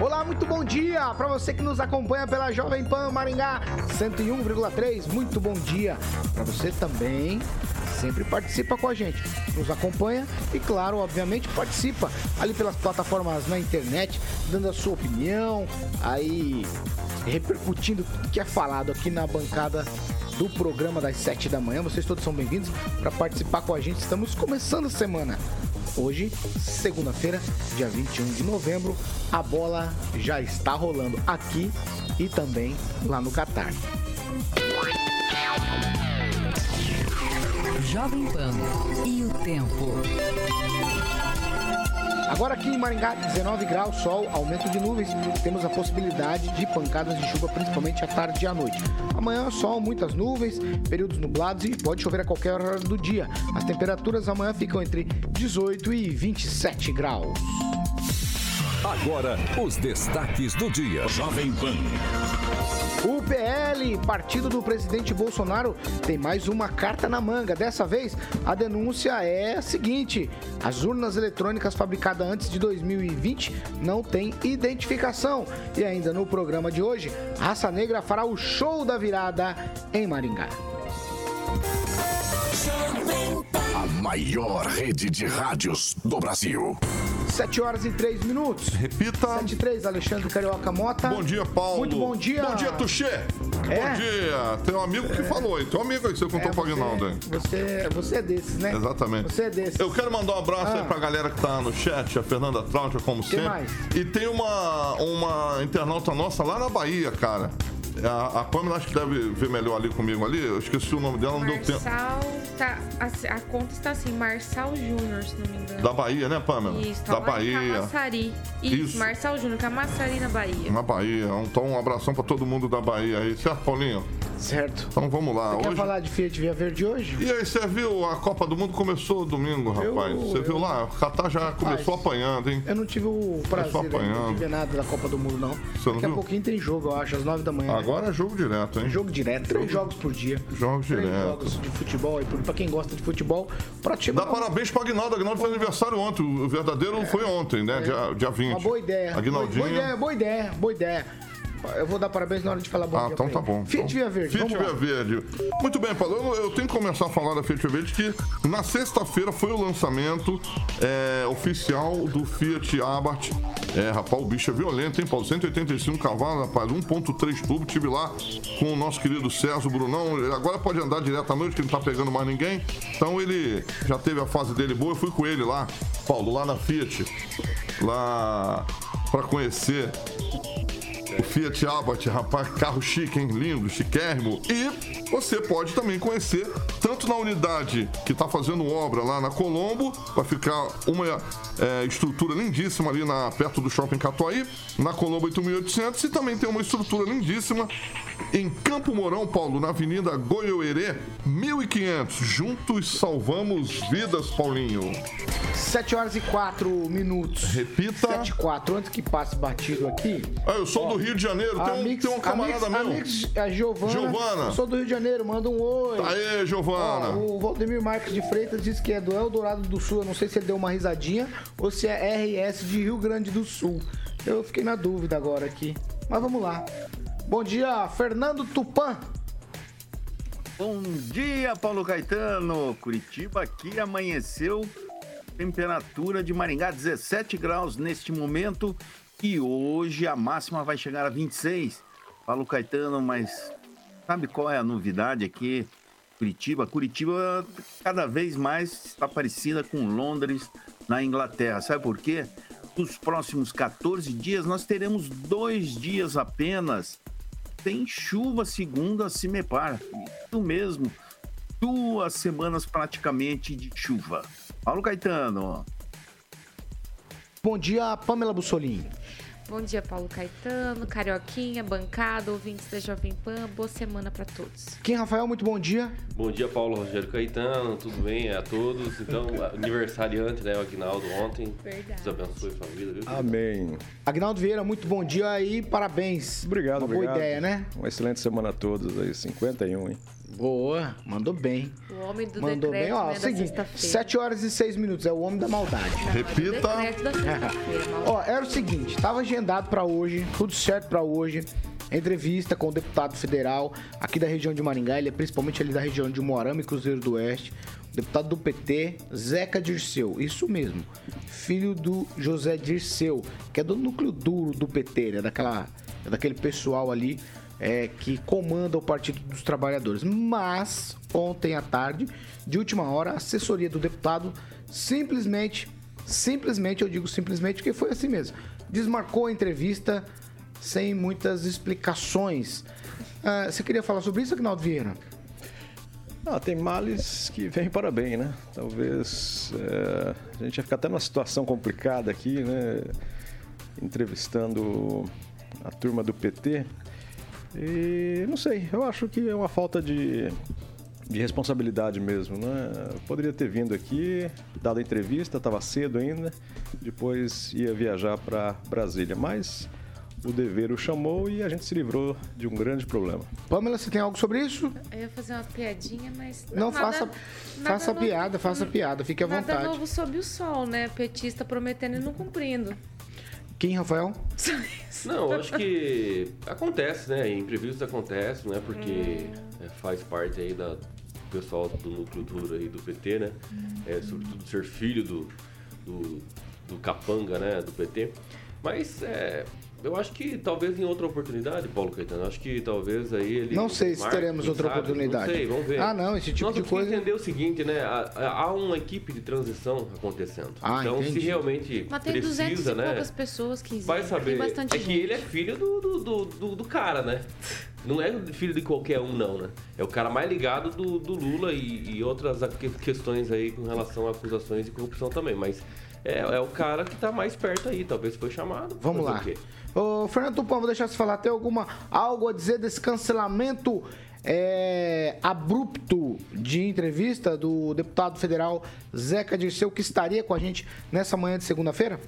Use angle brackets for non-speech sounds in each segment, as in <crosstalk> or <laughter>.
Olá, muito bom dia para você que nos acompanha pela Jovem Pan Maringá 101,3. Muito bom dia para você também. Sempre participa com a gente, nos acompanha e, claro, obviamente, participa ali pelas plataformas na internet, dando a sua opinião, aí repercutindo o que é falado aqui na bancada do programa das 7 da manhã. Vocês todos são bem-vindos para participar com a gente. Estamos começando a semana. Hoje, segunda-feira, dia 21 de novembro, a bola já está rolando aqui e também lá no Catar. Jovem Pan e o tempo. Agora aqui em Maringá, 19 graus, sol, aumento de nuvens. Temos a possibilidade de pancadas de chuva, principalmente à tarde e à noite. Amanhã, sol, muitas nuvens, períodos nublados e pode chover a qualquer hora do dia. As temperaturas amanhã ficam entre 18 e 27 graus. Agora, os destaques do dia. Jovem Pan. O PL, partido do presidente Bolsonaro, tem mais uma carta na manga. Dessa vez, a denúncia é a seguinte: as urnas eletrônicas fabricadas antes de 2020 não têm identificação. E ainda no programa de hoje, Raça Negra fará o show da virada em Maringá. A maior rede de rádios do Brasil. 7 horas e 3 minutos. Repita. 7 e 3, Alexandre Carioca Mota. Bom dia, Paulo. Muito bom dia. Bom dia, Tuxê. É? Bom dia. Tem um amigo que falou aí. Tem um amigo aí que você contou É, pro Aguinaldo aí. você, você é desses, né? Exatamente. Você é desses. Eu quero mandar um abraço Ah. aí pra galera que tá no chat, a Fernanda Trautia, como sempre. mais? E tem uma, uma internauta nossa lá na Bahia, cara. A, a Pamela acho que deve ver melhor ali comigo ali. Eu esqueci o nome dela, não deu tempo. Tá, a, a conta está assim, Marçal Júnior, se não me engano. Da Bahia, né, Pamela? Isso, da tá Bahia. Camaçari. Isso, Isso. Marçal Júnior, Camaçari na Bahia. Na Bahia. Então, um abração pra todo mundo da Bahia aí, certo, Paulinho? Certo. Então vamos lá. Quer Hoje... falar de Fiat Via Verde hoje? E aí, você viu a Copa do Mundo começou domingo, rapaz? Você viu lá? O Qatar já começou apanhando, hein? Eu não tive o prazer de apanhando. ver nada da Copa do Mundo, não. Você não Daqui a viu? pouquinho tem jogo, eu acho, às 9 da manhã. Agora é jogo direto, hein? Jogo direto, três jogos por dia. Jogos Três direto. jogos de futebol aí, pra quem gosta de futebol. Pra te Dá parabéns pro Aguinaldo. Aguinaldo fez aniversário ontem. O verdadeiro foi ontem, né? Dia, dia 20. É. Uma boa ideia. Aguinaldinho. Boa ideia, boa ideia, boa ideia. Eu vou dar parabéns na hora de falar bom Ah, dia então pra tá bom. Fiat Então, Via Verde, Fiat. Via Verde. Muito bem, Paulo. Eu, eu tenho que começar a falar da Fiat Via Verde que na sexta-feira foi o lançamento é, oficial do Fiat Abarth. É, rapaz, o bicho é violento, hein, Paulo? 185 cavalos, rapaz, 1.3 turbo. Tive lá com o nosso querido César Brunão. Ele agora pode andar direto à noite, que não tá pegando mais ninguém. Então ele já teve a fase dele boa. Eu fui com ele lá, Paulo, lá na Fiat. Lá pra conhecer o Fiat Abarth, rapaz, carro chique, hein? Lindo, chiquérrimo. E você pode também conhecer, tanto na unidade que está fazendo obra lá na Colombo, vai ficar uma é, estrutura lindíssima ali na, perto do Shopping Catuaí, na Colombo 8800, e também tem uma estrutura lindíssima em Campo Mourão, Paulo, na Avenida Goiôerê, 1500. Juntos salvamos vidas, Paulinho. 7 horas e 4 minutos. Repita. 7 e 4. Antes que passe batido aqui. Ah, eu sou do Rio de Janeiro, tem um, Amigos, tem um camarada meu. amigos, a Giovana. Giovana. Eu sou do Rio de Janeiro, manda um oi. Aê, Giovana. Ó, o Valdemir Marques de Freitas disse que é do Eldorado do Sul. Eu não sei se ele deu uma risadinha ou se é RS de Rio Grande do Sul. Eu fiquei na dúvida agora aqui. Mas vamos lá. Bom dia, Fernando Tupan. Bom dia, Paulo Caetano. Curitiba aqui amanheceu. Temperatura de Maringá 17 graus neste momento e hoje a máxima vai chegar a 26. Paulo Caetano, mas sabe qual é a novidade aqui? Curitiba, Curitiba cada vez mais está parecida com Londres na Inglaterra. Sabe por quê? Nos próximos 14 dias nós teremos dois dias apenas tem chuva segundo a Cimepar. Isso mesmo. Duas semanas praticamente de chuva. Paulo Caetano. Bom dia, Pamela Bussolini. Bom dia, Paulo Caetano, Carioquinha, bancada, ouvintes da Jovem Pan. Boa semana para todos. Kim Rafael, muito bom dia. Bom dia, Paulo Rogério Caetano, tudo bem a todos? Então, <laughs> aniversariante, né, o Agnaldo ontem. Verdade. Deus abençoe a família, viu? Amém. Agnaldo Vieira, muito bom dia e parabéns. Obrigado, Uma obrigado. boa ideia, né? Uma excelente semana a todos aí, 51, hein? Boa, mandou bem. O homem do Mandou decreto, bem, ó. né, da seguinte, sexta-feira. 7 horas e 6 minutos, é o homem da maldade. Repita. O decreto da sexta-feira, mal. Ó, era o seguinte, tava agendado pra hoje, tudo certo pra hoje. Entrevista com o deputado federal aqui da região de Maringá, ele é principalmente ali da região de Moarama e Cruzeiro do Oeste. Deputado do PT, Zeca Dirceu, isso mesmo. Filho do José Dirceu, que é do núcleo duro do PT, né? Daquela, daquele pessoal ali é, que comanda o Partido dos Trabalhadores. Mas, ontem à tarde, de última hora, a assessoria do deputado simplesmente, simplesmente, eu digo simplesmente porque foi assim mesmo, desmarcou a entrevista sem muitas explicações. Ah, você queria falar sobre isso, Agnaldo Vieira? Ah, tem males que vêm para bem, né? Talvez é, a gente ia ficar até numa situação complicada aqui, né? Entrevistando a turma do PT. E não sei, eu acho que é uma falta de, de responsabilidade mesmo, né? Eu poderia ter vindo aqui, dado a entrevista, estava cedo ainda, depois ia viajar para Brasília, mas o dever o chamou e a gente se livrou de um grande problema. Pamela, você tem algo sobre isso? Eu ia fazer uma piadinha, mas. Não, nada- faça, nada faça novo- piada, faça piada, fique à Nada vontade. novo sob o sol, né? Petista prometendo e não cumprindo. Quem, Rafael? Não, eu acho que acontece, né? Imprevistos acontecem, né? Porque é, faz parte aí da do pessoal do núcleo duro aí do PT, né? É, sobretudo ser filho do, do, do capanga, né? Do PT. Mas é, eu acho que talvez em outra oportunidade, Paulo Caetano, eu acho que talvez aí ele. Não sei se teremos outra sabe, oportunidade. Não sei, vamos ver. Ah, não, esse tipo Nós de temos que coisa- entender o seguinte, né? Há, há uma equipe de transição acontecendo. Ah, então, entendi. se realmente Mas tem precisa, 200 e né? poucas pessoas que Vai saber. Tem bastante é gente. que ele é filho do, do, do, do- do cara, né? Não é filho de qualquer um, não, né? É o cara mais ligado do, do Lula e, e outras que- questões aí com relação a acusações de corrupção também. Mas é, é o cara que tá mais perto aí, talvez foi chamado. Vamos lá. Ô, Fernando Tupã, vou deixar você falar. Tem alguma algo a dizer desse cancelamento é, abrupto de entrevista do deputado federal Zeca Dirceu, que estaria com a gente nessa manhã de segunda-feira?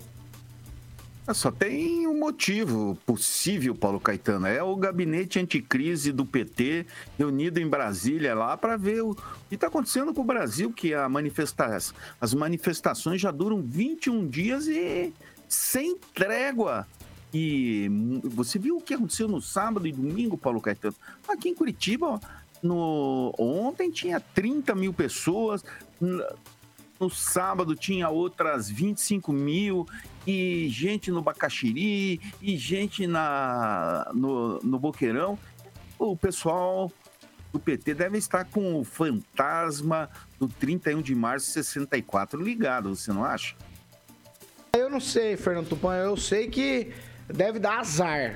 Ah, Só tem um motivo possível, Paulo Caetano. É o gabinete anticrise do PT reunido em Brasília lá para ver o que está acontecendo com o Brasil, que a manifesta... as manifestações já duram 21 dias e sem trégua. E hum, você viu o que aconteceu no sábado e domingo, Paulo Caetano? Aqui em Curitiba, no... ontem tinha 30 mil pessoas. no sábado tinha outras 25 mil e gente no Bacaxiri e gente na, no, no Boqueirão. O pessoal do PT deve estar com o fantasma do 31 de março de 64 ligado, você não acha? Eu não sei, Fernando Tupan. Eu sei que deve dar azar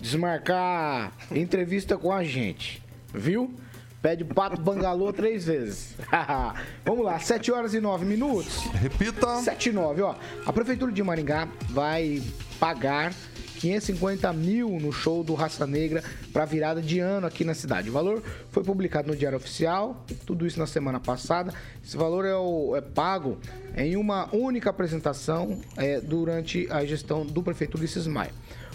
desmarcar entrevista com a gente, viu? Pede pato bangalô três vezes. <laughs> Vamos lá, 7 horas e 9 minutos. Repita. 7 e 9, ó. A Prefeitura de Maringá vai pagar 550 mil no show do Raça Negra para virada de ano aqui na cidade. O valor foi publicado no Diário Oficial, tudo isso na semana passada. Esse valor é, o- é pago em uma única apresentação é, durante a gestão do prefeito Ulisses Maia.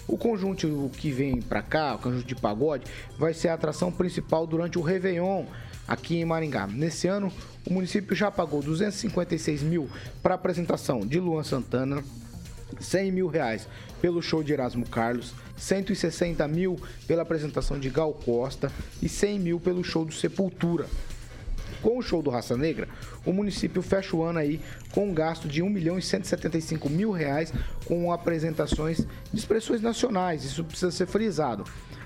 O conjunto que vem para cá, o conjunto de pagode, vai ser a atração principal durante o Réveillon aqui em Maringá. Nesse ano, o município já pagou 256 mil para a apresentação de Luan Santana, 100 mil reais pelo show de Erasmo Carlos, 160 mil pela apresentação de Gal Costa e 100 mil pelo show do Sepultura. Com o show do Raça Negra, o município fecha o ano aí com um gasto de 1 milhão e 175 mil reais com apresentações de expressões nacionais. Isso precisa ser frisado.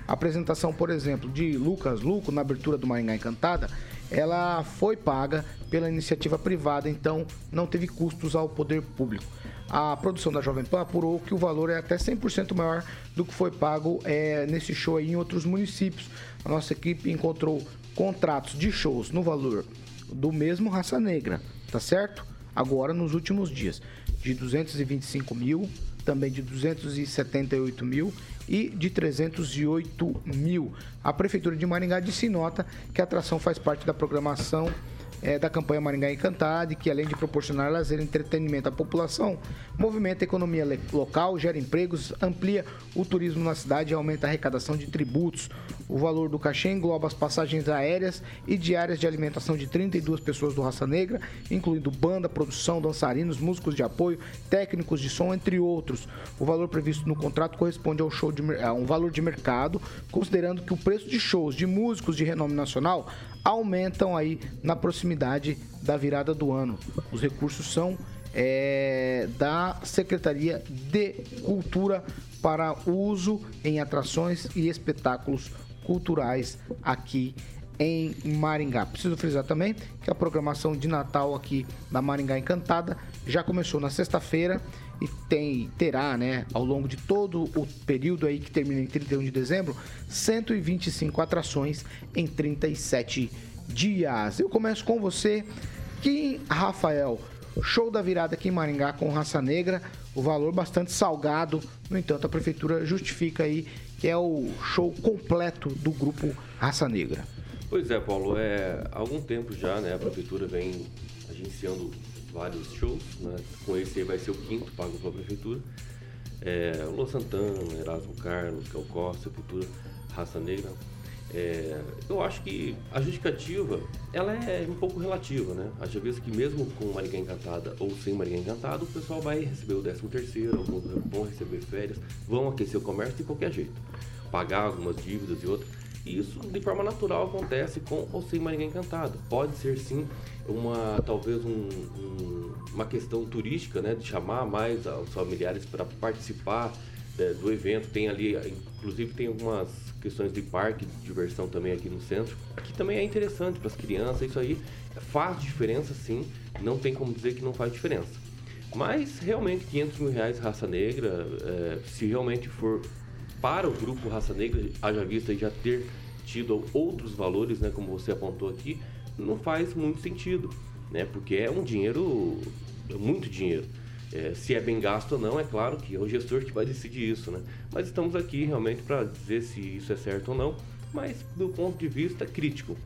A apresentação, por exemplo, de Lucas Luco na abertura do Maringá Encantada, ela foi paga pela iniciativa privada, então não teve custos ao poder público. A produção da Jovem Pan apurou que o valor é até 100% maior do que foi pago é, nesse show aí em outros municípios. A nossa equipe encontrou contratos de shows no valor do mesmo Raça Negra, tá certo? Agora nos últimos dias. de 225 mil, também de 278 mil e de 308 mil. A Prefeitura de Maringá disse nota que a atração faz parte da programação é, da campanha Maringá Encantada que, além de proporcionar lazer e entretenimento à população, movimenta a economia local, gera empregos, amplia o turismo na cidade e aumenta a arrecadação de tributos. O valor do cachê engloba as passagens aéreas e diárias de alimentação de 32 pessoas do Raça Negra, incluindo banda, produção, dançarinos, músicos de apoio, técnicos de som, entre outros. O valor previsto no contrato corresponde ao show de, a um valor de mercado, considerando que o preço de shows de músicos de renome nacional aumentam aí na proximidade da virada do ano. Os recursos são é, da Secretaria de Cultura para uso em atrações e espetáculos culturais aqui em Maringá. Preciso frisar também que a programação de Natal aqui da Maringá Encantada já começou na sexta-feira e tem terá, né, ao longo de todo o período aí que termina em 31 de dezembro, 125 atrações em 37 dias. Eu começo com você, Kim Rafael. Show da virada aqui em Maringá com raça negra, o valor bastante salgado. No entanto, a prefeitura justifica aí que é o show completo do grupo Raça Negra. Pois é, Paulo, é, há algum tempo já, né, a prefeitura vem agenciando vários shows, né, com esse aí vai ser o quinto pago pela prefeitura. É, Lô Santana, Erasmo Carlos, Cal Costa, Sepultura, Raça Negra. É, eu acho que a justificativa, ela é um pouco relativa, né? Haja visto que mesmo com Maringá Encantada ou sem Maringá Encantada, o pessoal vai receber o 13 terceiro, vão receber férias, vão aquecer o comércio de qualquer jeito. Pagar algumas dívidas e outras. Isso de forma natural acontece com ou sem Maringá Encantado. Pode ser sim uma talvez um- um- uma questão turística, né, de chamar mais os familiares para participar né, do evento. Tem ali, inclusive tem algumas questões de parque de diversão também aqui no centro, que também é interessante para as crianças. Isso aí faz diferença, sim. Não tem como dizer que não faz diferença. Mas realmente 500 mil reais raça negra, é, se realmente for para o grupo Raça Negra, haja vista já ter tido outros valores, né, como você apontou aqui, não faz muito sentido, né, porque é um dinheiro, é muito dinheiro. É, se é bem gasto ou não, é claro que é o gestor que vai decidir isso, né? Mas estamos aqui realmente para dizer se isso é certo ou não, mas do ponto de vista crítico.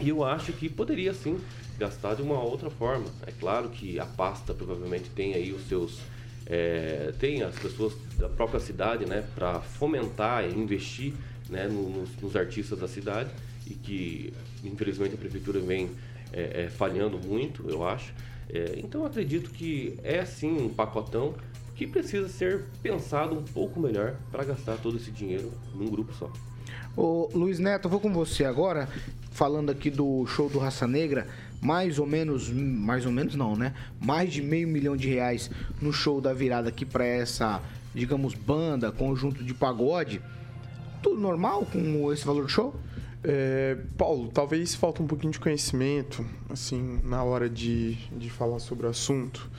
E eu acho que poderia sim gastar de uma outra forma. É claro que a pasta provavelmente tem aí os seus. É, tem as pessoas da própria cidade, né, para fomentar e investir né, no- nos, nos artistas da cidade e que infelizmente a prefeitura vem é, é, falhando muito, eu acho. É, então acredito que é sim um pacotão que precisa ser pensado um pouco melhor para gastar todo esse dinheiro num grupo só. Ô, Luiz Neto, eu vou com você agora, falando aqui do show do Raça Negra, mais ou menos, mais ou menos não, né? Mais de meio milhão de reais no show da virada aqui para essa, digamos, banda, conjunto de pagode. Tudo normal com esse valor do show? É, Paulo, talvez falta um pouquinho de conhecimento, assim, na hora de, de falar sobre o assunto.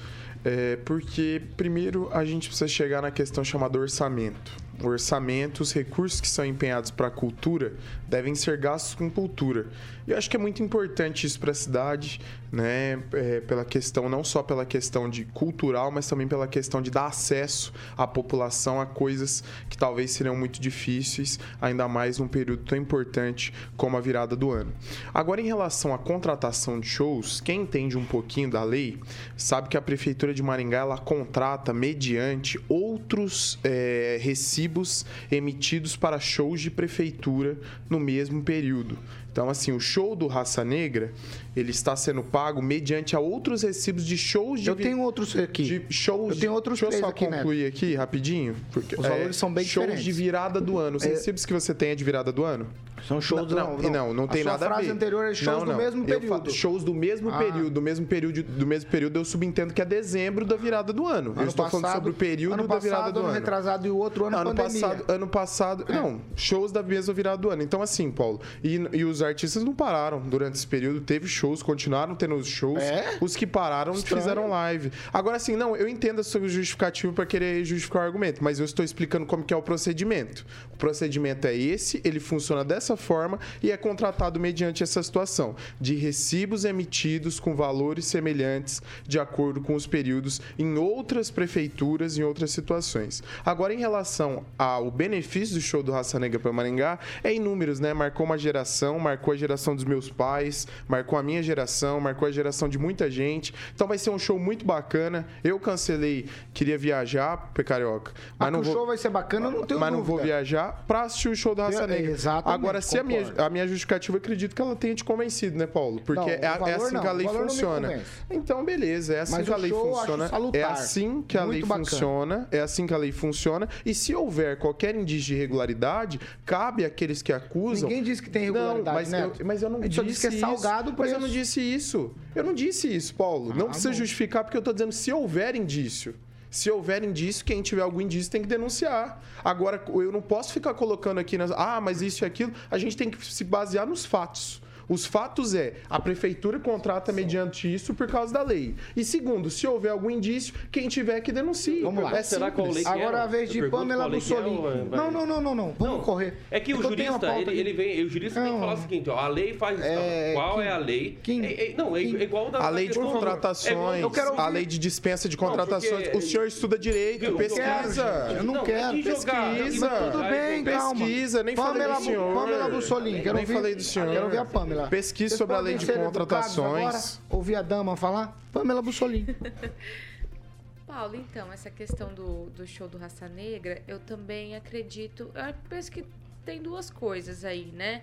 É, porque, primeiro, a gente precisa chegar na questão chamada orçamento. O orçamento, os recursos que são empenhados para a cultura devem ser gastos com cultura. E eu acho que é muito importante isso para a cidade, né? É, pela questão, não só pela questão de cultural, mas também pela questão de dar acesso à população a coisas que talvez seriam muito difíceis, ainda mais num período tão importante como a virada do ano. Agora, em relação à contratação de shows, quem entende um pouquinho da lei sabe que a Prefeitura de Maringá ela contrata mediante outros é, recibos emitidos para shows de prefeitura no mesmo período. Então, assim, o show do Raça Negra, ele está sendo pago mediante a outros recibos de shows de... Eu tenho outros aqui. De shows Eu tenho outros Deixa eu só aqui, Neto. concluir aqui rapidinho. Porque, Os valores são bem shows diferentes. de virada do ano. Os É- recibos que você tem é de virada do ano? São shows não, não, não, não A tem nada a ver. frase anterior é shows Não, do não. mesmo Eu período. shows do mesmo Ah. período, do mesmo período, do mesmo período, eu subentendo que é dezembro da virada do ano. eu Ano estou falando passado- sobre o período ano da virada passado, do ano ano. retrasado e o outro ano, ano pandemia. É. passado, ano passado, não, shows da mesma virada do ano. Então assim, Paulo, e, e os artistas não pararam durante esse período, teve shows, continuaram tendo os shows. É? Os que pararam Estranho. fizeram live. Agora, assim, não, eu entendo a sua justificativa para querer justificar o argumento, mas eu estou explicando como que é o procedimento. O procedimento é esse, ele funciona dessa forma e é contratado mediante essa situação de recibos emitidos com valores semelhantes de acordo com os períodos em outras prefeituras, em outras situações. Agora, em relação ao benefício do show do Raça Negra para Maringá, é inúmeros, né? Marcou uma geração, marcou a geração dos meus pais, marcou a minha geração, marcou a geração de muita gente. Então vai ser um show muito bacana. Eu cancelei, queria viajar para Carioca, mas Ah, não que vou o show vai ser bacana, não tenho mas não vou dúvida. viajar pra assistir o show da Raça Negra. exatamente, Agora, se a minha, a minha justificativa, eu acredito que ela tenha te convencido, né, Paulo? Porque Não, o é, é assim não, que a o lei não funciona. Então, beleza, é assim Mas que a o lei funciona. É assim que a lei muito bacana. funciona, é assim que a lei funciona. E se houver qualquer indício de irregularidade, cabe àqueles que acusam. Ninguém disse que tem Não, irregularidade, mas né? eu, mas eu não só disse disse que é salgado. Mas eu não disse isso. Eu não disse isso, Paulo. não Ah, precisa bom. justificar, porque eu tô dizendo se houver indício. Se houver indício, quem tiver algum indício tem que denunciar. Agora, eu não posso ficar colocando aqui nas. Ah, mas isso e aquilo. A gente tem que se basear nos fatos. Os fatos é, a prefeitura contrata mediante isso por causa da lei. E segundo, se houver algum indício, quem tiver que denuncie. Vamos lá. É Será qual lei que é? Agora é a vez de Pamela é vai- Não, não, não, não, não. Vamos Não, correr. É que o jurista, ele, vem, o jurista tem que falar o seguinte, ó, a lei faz É, qual é a lei? É- é- não, é, é igual da A lei de contratações, a lei de dispensa de Não, contratações. porque- O senhor estuda direito, pesquisa. Eu não quero. Pesquisa. Tudo bem, calma. Pesquisa, nem falei Pamela, do senhor. Pamela Bussolini, quero Nem ouvir. falei do senhor. Quero ouvir a Pamela. Pesquise Vocês sobre a lei de contratações. Agora, ouvir a dama falar? Pamela Bussolini. <laughs> Paulo, então, essa questão do, do show do Raça Negra, eu também acredito. Eu penso que tem duas coisas aí, né?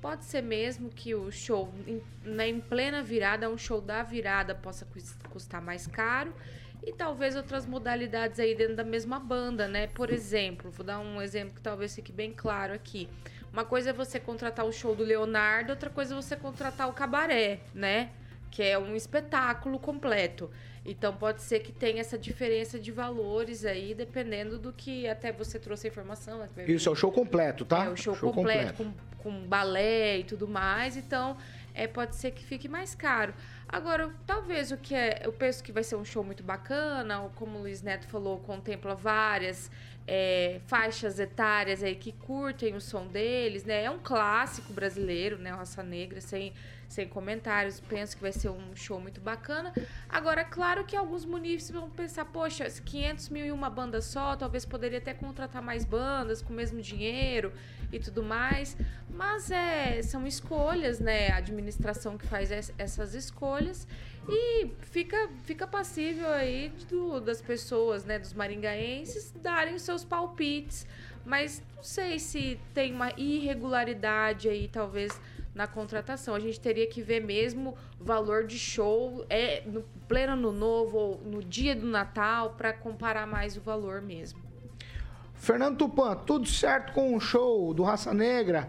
Pode ser mesmo que o show em, né, em plena virada, um show da virada, possa cus- custar mais caro. E talvez outras modalidades aí dentro da mesma banda, né? Por exemplo, vou dar um exemplo que talvez fique bem claro aqui. Uma coisa é você contratar o show do Leonardo, outra coisa é você contratar o cabaré, né? Que é um espetáculo completo. Então pode ser que tenha essa diferença de valores aí, dependendo do que até você trouxe a informação. né, Isso é o show completo, tá? é, o show, completo, Com, com balé e tudo mais. Então, é, pode ser que fique mais caro. Agora, talvez o que é. Eu penso que vai ser um show muito bacana, como o Luiz Neto falou, contempla várias é, faixas etárias aí que curtem o som deles, né? É um clássico brasileiro, né? Raça Negra, sem, sem comentários. Penso que vai ser um show muito bacana. Agora, claro que alguns munícipes vão pensar, poxa, 500 mil em uma banda só, talvez poderia até contratar mais bandas com o mesmo dinheiro e tudo mais. Mas é, são escolhas, né? A administração que faz es- essas escolhas e fica, fica passível aí do- das pessoas, né? Dos maringaenses darem os seus palpites. Mas não sei se tem uma irregularidade aí, talvez, na contratação. A gente teria que ver mesmo valor de show é no pleno ano novo ou no dia do Natal para comparar mais o valor mesmo. Fernando Tupan, tudo certo com o show do Raça Negra?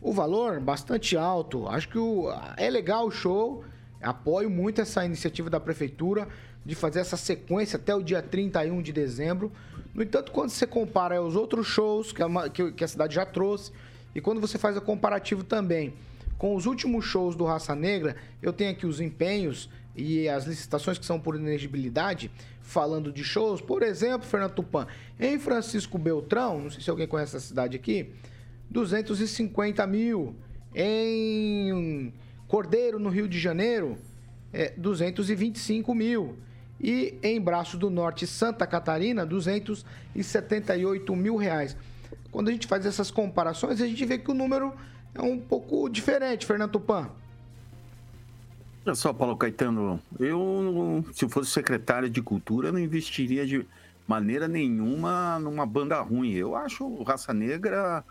O valor bastante alto. Acho que o- é legal o show. Apoio muito essa iniciativa da prefeitura de fazer essa sequência até o dia 31 de dezembro. No entanto, quando você compara os outros shows que a, que- que a cidade já trouxe e quando você faz o comparativo também com os últimos shows do Raça Negra, eu tenho aqui os empenhos e as licitações que são por inegibilidade, falando de shows, por exemplo, Fernando Tupan, em Francisco Beltrão, não sei se alguém conhece essa cidade aqui, 250 mil. Em Cordeiro, no Rio de Janeiro, é, 225 mil. E em Braço do Norte, Santa Catarina, 278 mil reais. Quando a gente faz essas comparações, a gente vê que o número é um pouco diferente, Fernando Tupan. Olha só, Paulo Caetano, eu, se eu fosse secretário de Cultura, não investiria de maneira nenhuma numa banda ruim. Eu acho Raça Negra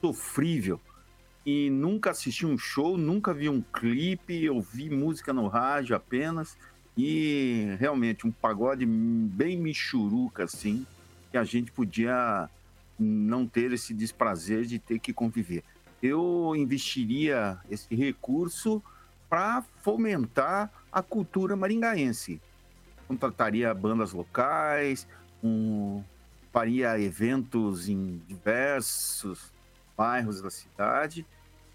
sofrível. E nunca assisti um show, nunca vi um clipe, ouvi música no rádio apenas. E realmente um pagode bem michuruca, assim, que a gente podia não ter esse desprazer de ter que conviver. Eu investiria esse recurso para fomentar a cultura maringaense. Contrataria bandas locais, um, faria eventos em diversos bairros da cidade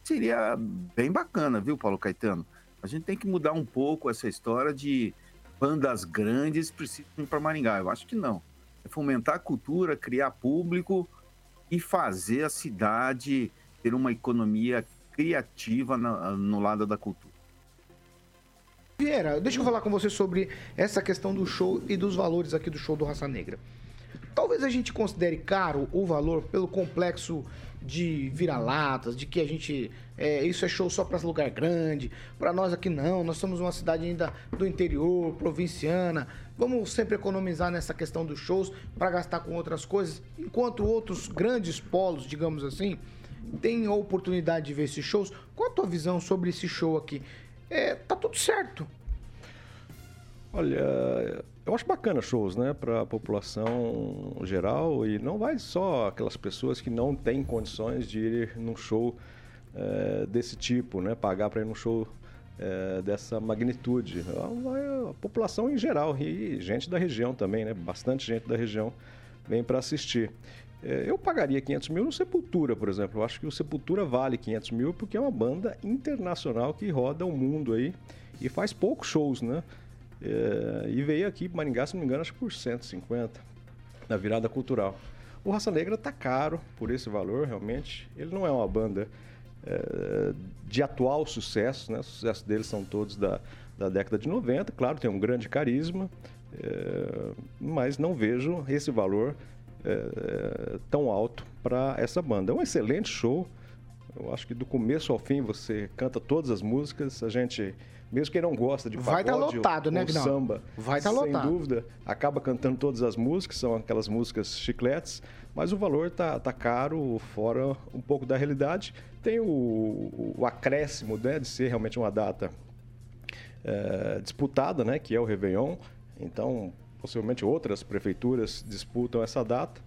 seria bem bacana, viu, Paulo Caetano? A gente tem que mudar um pouco essa história de bandas grandes precisam ir para Maringá. Eu acho que não. É fomentar a cultura, criar público e fazer a cidade ter uma economia criativa no lado da cultura. Vieira, deixa eu falar com você sobre essa questão do show e dos valores aqui do show do Raça Negra. Talvez a gente considere caro o valor pelo complexo de vira-latas, de que a gente. É, isso é show só para lugar grande. Para nós aqui não, nós somos uma cidade ainda do interior, provinciana. Vamos sempre economizar nessa questão dos shows para gastar com outras coisas, enquanto outros grandes polos, digamos assim, têm a oportunidade de ver esses shows. Qual a tua visão sobre esse show aqui? É, tá tudo certo. Olha, eu acho bacana shows, né, para a população geral e não vai só aquelas pessoas que não têm condições de ir num show é, desse tipo, né, pagar para ir num show é, dessa magnitude. A, a, população em geral e gente da região também, né, bastante gente da região vem para assistir. É, eu pagaria 500 mil no Sepultura, por exemplo. Eu acho que o Sepultura vale 500 mil porque é uma banda internacional que roda o mundo aí e faz poucos shows, né? É, e veio aqui para Maringá, se não me engano, acho que por 150 na virada cultural. O Raça Negra tá caro por esse valor, realmente. Ele não é uma banda é, de atual sucesso, né? O sucesso deles são todos da, da década de 90. Claro, tem um grande carisma, é, mas não vejo esse valor é, tão alto para essa banda. É um excelente show. Eu acho que do começo ao fim você canta todas as músicas. A gente mesmo quem não gosta de vai tá pagode lotado, ou, né, ou samba, vai estar tá lotado. Sem dúvida, acaba cantando todas as músicas, são aquelas músicas chicletes, mas o valor tá, tá caro, fora um pouco da realidade. Tem o, o acréscimo né, de ser realmente uma data é, disputada, né, que é o Réveillon. Então, possivelmente outras prefeituras disputam essa data.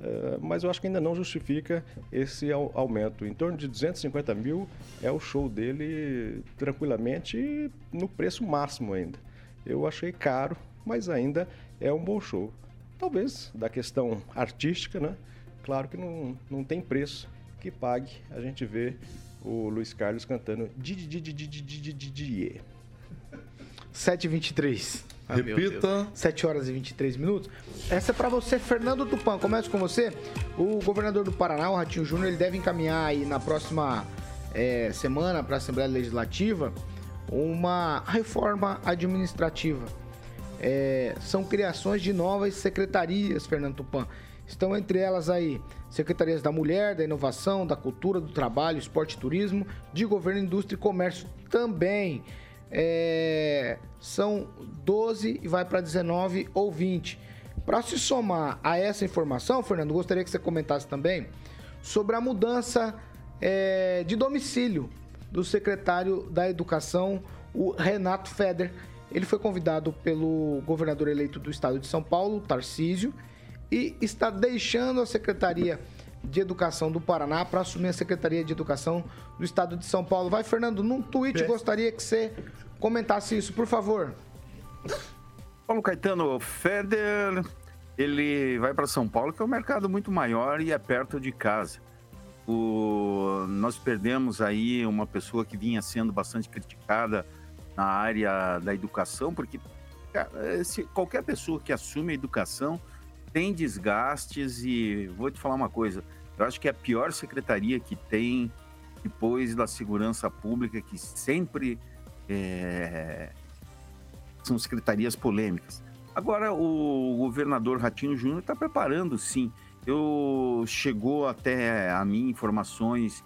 Eh, mas eu acho que ainda não justifica esse aumento. Em torno de 250 mil é o show dele tranquilamente no preço máximo ainda. Eu achei caro, mas ainda é um bom show. Talvez da questão artística, né? Claro que não, não tem preço que pague a gente vê o Luiz Carlos cantando Didi 723. Ah, Repita. 7 horas e 23 minutos. Essa é para você, Fernando Tupan. Começo com você. O governador do Paraná, o Ratinho Júnior, ele deve encaminhar aí na próxima é, semana para a Assembleia Legislativa uma reforma administrativa. É, são criações de novas secretarias, Fernando Tupan. Estão entre elas aí secretarias da Mulher, da Inovação, da Cultura, do Trabalho, Esporte e Turismo, de Governo, Indústria e Comércio também é, são 12 e vai para 19 ou 20. Para se somar a essa informação, Fernando, gostaria que você comentasse também sobre a mudança é, de domicílio do secretário da Educação, o Renato Feder. Ele foi convidado pelo governador eleito do estado de São Paulo, Tarcísio, e está deixando a Secretaria de Educação do Paraná para assumir a Secretaria de Educação do Estado de São Paulo. Vai, Fernando, num tweet gostaria que você comentasse isso, por favor. Paulo Caetano, Feder, ele vai para São Paulo, que é um mercado muito maior e é perto de casa. O... Nós perdemos aí uma pessoa que vinha sendo bastante criticada na área da educação, porque se qualquer pessoa que assume a educação tem desgastes e vou te falar uma coisa, eu acho que é a pior secretaria que tem depois da segurança pública, que sempre é, são secretarias polêmicas. Agora, o governador Ratinho Júnior está preparando, sim. Eu chegou até a mim informações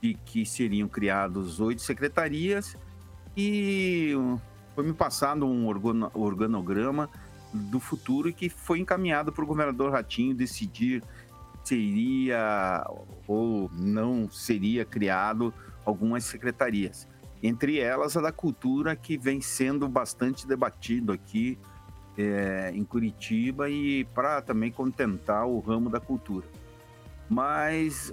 de que seriam criados oito secretarias e foi me passado um organograma do futuro que foi encaminhado para o governador Ratinho decidir seria ou não seria criado algumas secretarias. Entre elas a da cultura, que vem sendo bastante debatido aqui é, em Curitiba e para também contentar o ramo da cultura. Mas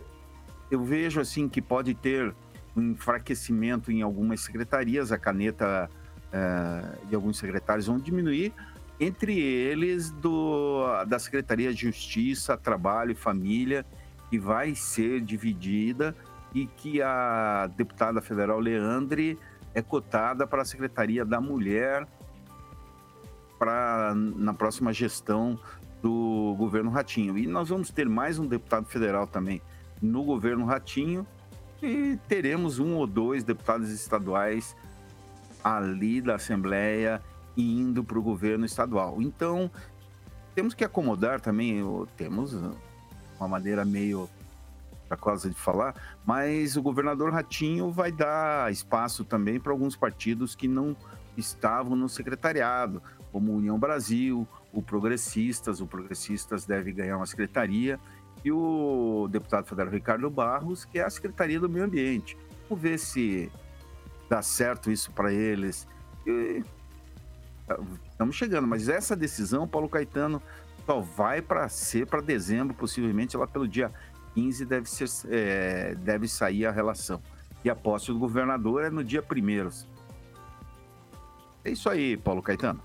eu vejo assim que pode ter um enfraquecimento em algumas secretarias, a caneta é, de alguns secretários vão diminuir, entre eles do, da Secretaria de Justiça, Trabalho e Família, que vai ser dividida e que a deputada federal Leandre é cotada para a Secretaria da Mulher para na próxima gestão do governo Ratinho. E nós vamos ter mais um deputado federal também no governo Ratinho e teremos um ou dois deputados estaduais ali da Assembleia indo para o governo estadual. Então, temos que acomodar também, temos uma maneira meio causa de falar, mas o governador Ratinho vai dar espaço também para alguns partidos que não estavam no secretariado, como União Brasil, o Progressistas. O Progressistas deve ganhar uma secretaria e o deputado federal Ricardo Barros, que é a Secretaria do Meio Ambiente. Vamos ver se dá certo isso para eles. E... Estamos chegando, mas essa decisão, Paulo Caetano, só vai para ser para dezembro, possivelmente lá pelo dia 15 deve, ser, é, deve sair a relação. E a posse do governador é no dia 1 É isso aí, Paulo Caetano.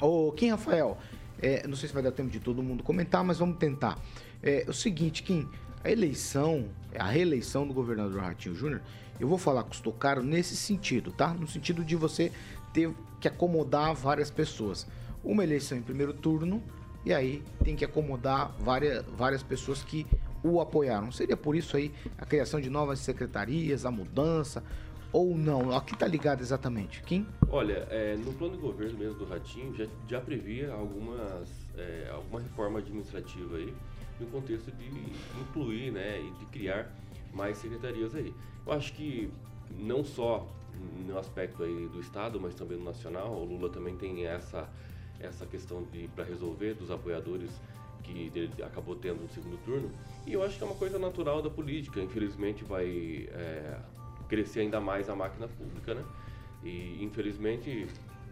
Ô, Kim Rafael, é, não sei se vai dar tempo de todo mundo comentar, mas vamos tentar. É, o seguinte, Kim, a eleição, a reeleição do governador Ratinho Júnior, eu vou falar custou caro nesse sentido, tá? No sentido de você ter que acomodar várias pessoas. Uma eleição em primeiro turno, e aí tem que acomodar várias, várias pessoas que o apoiaram. Seria por isso aí a criação de novas secretarias, a mudança, ou não? A que está ligado exatamente? Kim? Olha, é, no plano de governo mesmo do Ratinho já, já previa algumas, é, alguma reforma administrativa aí no contexto de incluir né, e de criar mais secretarias aí. Eu acho que não só no aspecto aí do Estado, mas também no nacional, o Lula também tem essa, essa questão de para resolver dos apoiadores que ele acabou tendo no segundo turno. E eu acho que é uma coisa natural da política. Infelizmente vai é, crescer ainda mais a máquina pública, né? E infelizmente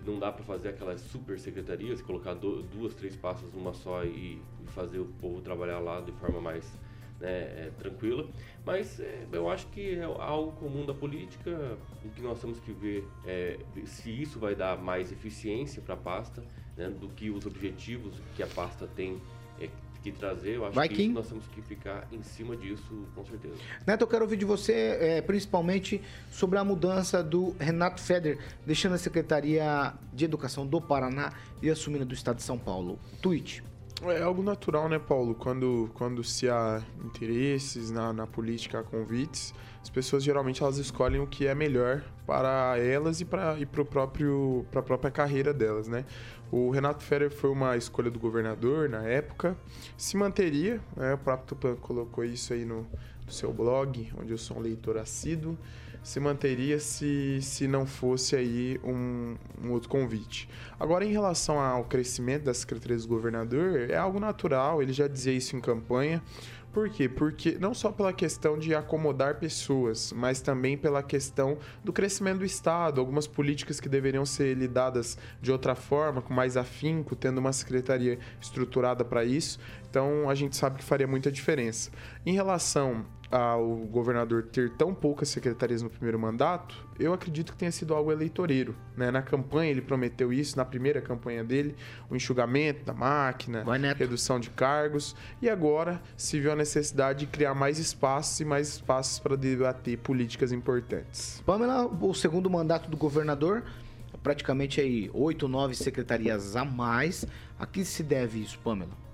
não dá para fazer aquelas super secretarias, colocar do, duas, três pastas numa só e, e, fazer o povo trabalhar lá de forma mais né, é, tranquila. Mas é, eu acho que é algo comum da política. O que nós temos que ver é se isso vai dar mais eficiência para a pasta né, do que os objetivos que a pasta tem é, que trazer, eu acho Vai, que nós temos que ficar em cima disso, com certeza. Neto, eu quero ouvir de você, é, principalmente, sobre a mudança do Renato Feder, deixando a Secretaria de Educação do Paraná e assumindo do Estado de São Paulo. Tweet. É algo natural, né, Paulo? Quando, quando se há interesses na, na política, há convites, as pessoas geralmente elas escolhem o que é melhor para elas e para e a própria carreira delas, né? O Renato Ferrer foi uma escolha do governador na época, se manteria, né? o próprio Tupan colocou isso aí no, no, seu blog, onde eu sou um leitor assíduo, se manteria se, se não fosse aí um, um outro convite. Agora, em relação ao crescimento das secretarias do governador, é algo natural, ele já dizia isso em campanha, por quê? Porque não só pela questão de acomodar pessoas, mas também pela questão do crescimento do Estado, algumas políticas que deveriam ser lidadas de outra forma, com mais afinco, tendo uma secretaria estruturada para isso. Então a gente sabe que faria muita diferença. Em relação ao governador ter tão poucas secretarias no primeiro mandato, eu acredito que tenha sido algo eleitoreiro. Né? Na campanha ele prometeu isso, na primeira campanha dele, o enxugamento da máquina, redução de cargos, e agora se viu a necessidade de criar mais espaços e mais espaços para debater políticas importantes. Pamela, o segundo mandato do governador, praticamente aí oito, nove secretarias a mais. A que se deve isso, Pamela?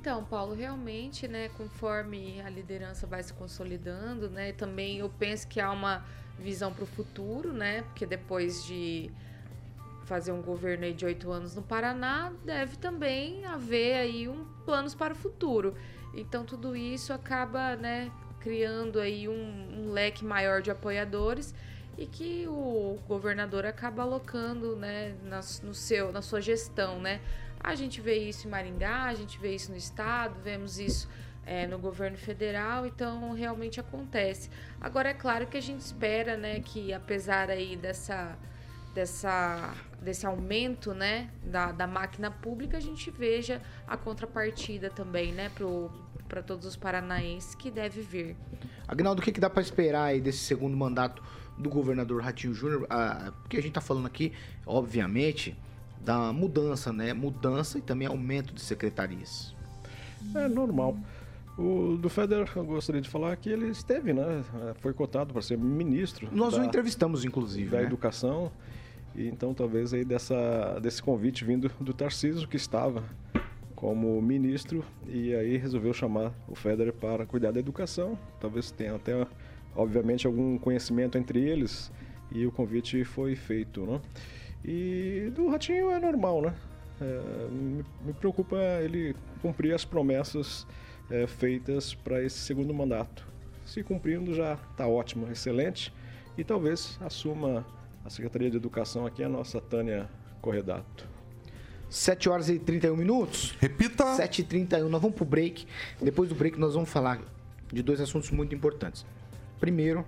Então, Paulo, realmente, né, conforme a liderança vai se consolidando, né, também eu penso que há uma visão para o futuro, né, porque depois de fazer um governo de oito anos no Paraná, deve também haver aí um planos para o futuro. Então, tudo isso acaba, né, criando aí um, um leque maior de apoiadores e que o governador acaba alocando, né, na, no seu, na sua gestão, né, a gente vê isso em Maringá, a gente vê isso no estado, vemos isso é, no governo federal, então realmente acontece. Agora é claro que a gente espera, né, que apesar aí dessa dessa desse aumento, né, da, da máquina pública, a gente veja a contrapartida também, né, para todos os paranaenses que deve vir. Agnaldo, o que, que dá para esperar aí desse segundo mandato do governador Ratinho Júnior? Ah, porque a gente está falando aqui, obviamente, da mudança, né? Mudança e também aumento de secretarias. É normal. O do Federer, eu gostaria de falar que ele esteve, né? Foi cotado para ser ministro. Nós da, o entrevistamos, inclusive. Da né? educação. E então talvez aí dessa, desse convite vindo do Tarcísio, que estava como ministro, e aí resolveu chamar o Federer para cuidar da educação. Talvez tenha até, obviamente, algum conhecimento entre eles, e o convite foi feito, né? E do Ratinho é normal, né? É, me, me preocupa ele cumprir as promessas é, feitas para esse segundo mandato. Se cumprindo, já está ótimo, excelente. E talvez assuma a Secretaria de Educação aqui, a nossa Tânia Corredato. 7 horas e 31 minutos. Repita. 7 e 31 Nós vamos pro break. Depois do break, nós vamos falar de dois assuntos muito importantes. Primeiro,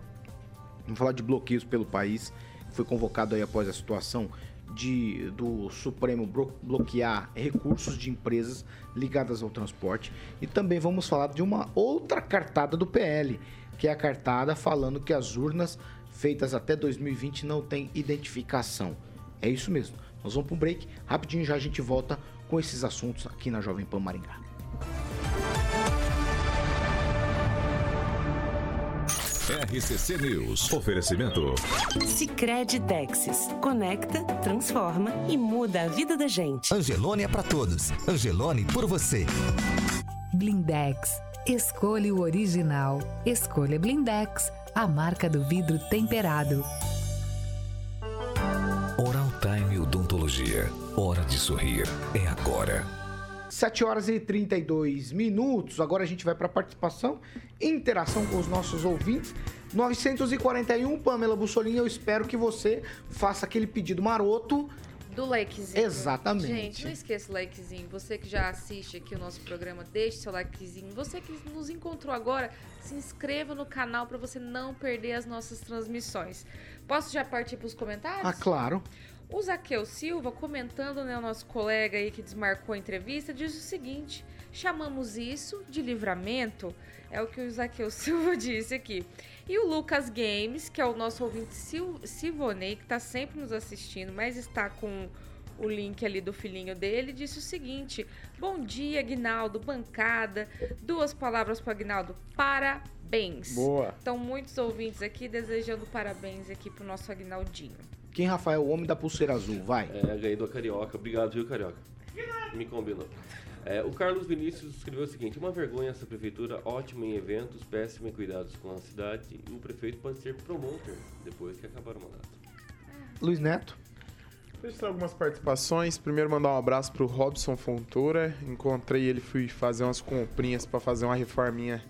vamos falar de bloqueios pelo país. Foi convocado aí após a situação de, do Supremo bloquear recursos de empresas ligadas ao transporte. E também vamos falar de uma outra cartada do PL, que é a cartada falando que as urnas feitas até 2020 não têm identificação. É isso mesmo. Nós vamos para um break. Rapidinho já a gente volta com esses assuntos aqui na Jovem Pan Maringá. RCC News. Oferecimento. Sicredi Texas. Conecta, transforma e muda a vida da gente. Angelone é para todos. Angelone por você. Blindex. Escolha o original. Escolha Blindex, a marca do vidro temperado. Oral Time Odontologia. Hora de sorrir. É agora. 7 horas e 32 minutos. Agora a gente vai para a participação, interação com os nossos ouvintes. 941, Pamela Bussolini, eu espero que você faça aquele pedido maroto. Do likezinho. Exatamente. Gente, não esqueça o likezinho. Você que já assiste aqui o nosso programa, deixe seu likezinho. Você que nos encontrou agora, se inscreva no canal para você não perder as nossas transmissões. Posso já partir para os comentários? Ah, claro. O Zaqueu Silva, comentando, né, o nosso colega aí que desmarcou a entrevista, diz o seguinte: chamamos isso de livramento, é o que o Zaqueu <laughs> Silva disse aqui. E o Lucas Games, que é o nosso ouvinte Sil Silvonei, que está sempre nos assistindo, mas está com o link ali do filhinho dele, disse o seguinte: Bom dia, Aguinaldo, bancada. Duas palavras para Aguinaldo: parabéns. Boa. Então, muitos ouvintes aqui desejando parabéns aqui pro nosso Aguinaldinho. Quem, Rafael? O homem da pulseira azul, vai. É, ganhei do Carioca. Obrigado, viu, Carioca? Me combinou. É, o Carlos Vinícius escreveu o seguinte: Uma vergonha essa prefeitura, ótima em eventos, péssima em cuidados com a cidade. E o prefeito pode ser promotor depois que acabar o mandato. Luiz Neto. Deixa eu algumas participações. Primeiro mandar um abraço pro Robson Fontoura. Encontrei ele, fui fazer umas comprinhas para fazer uma reforminha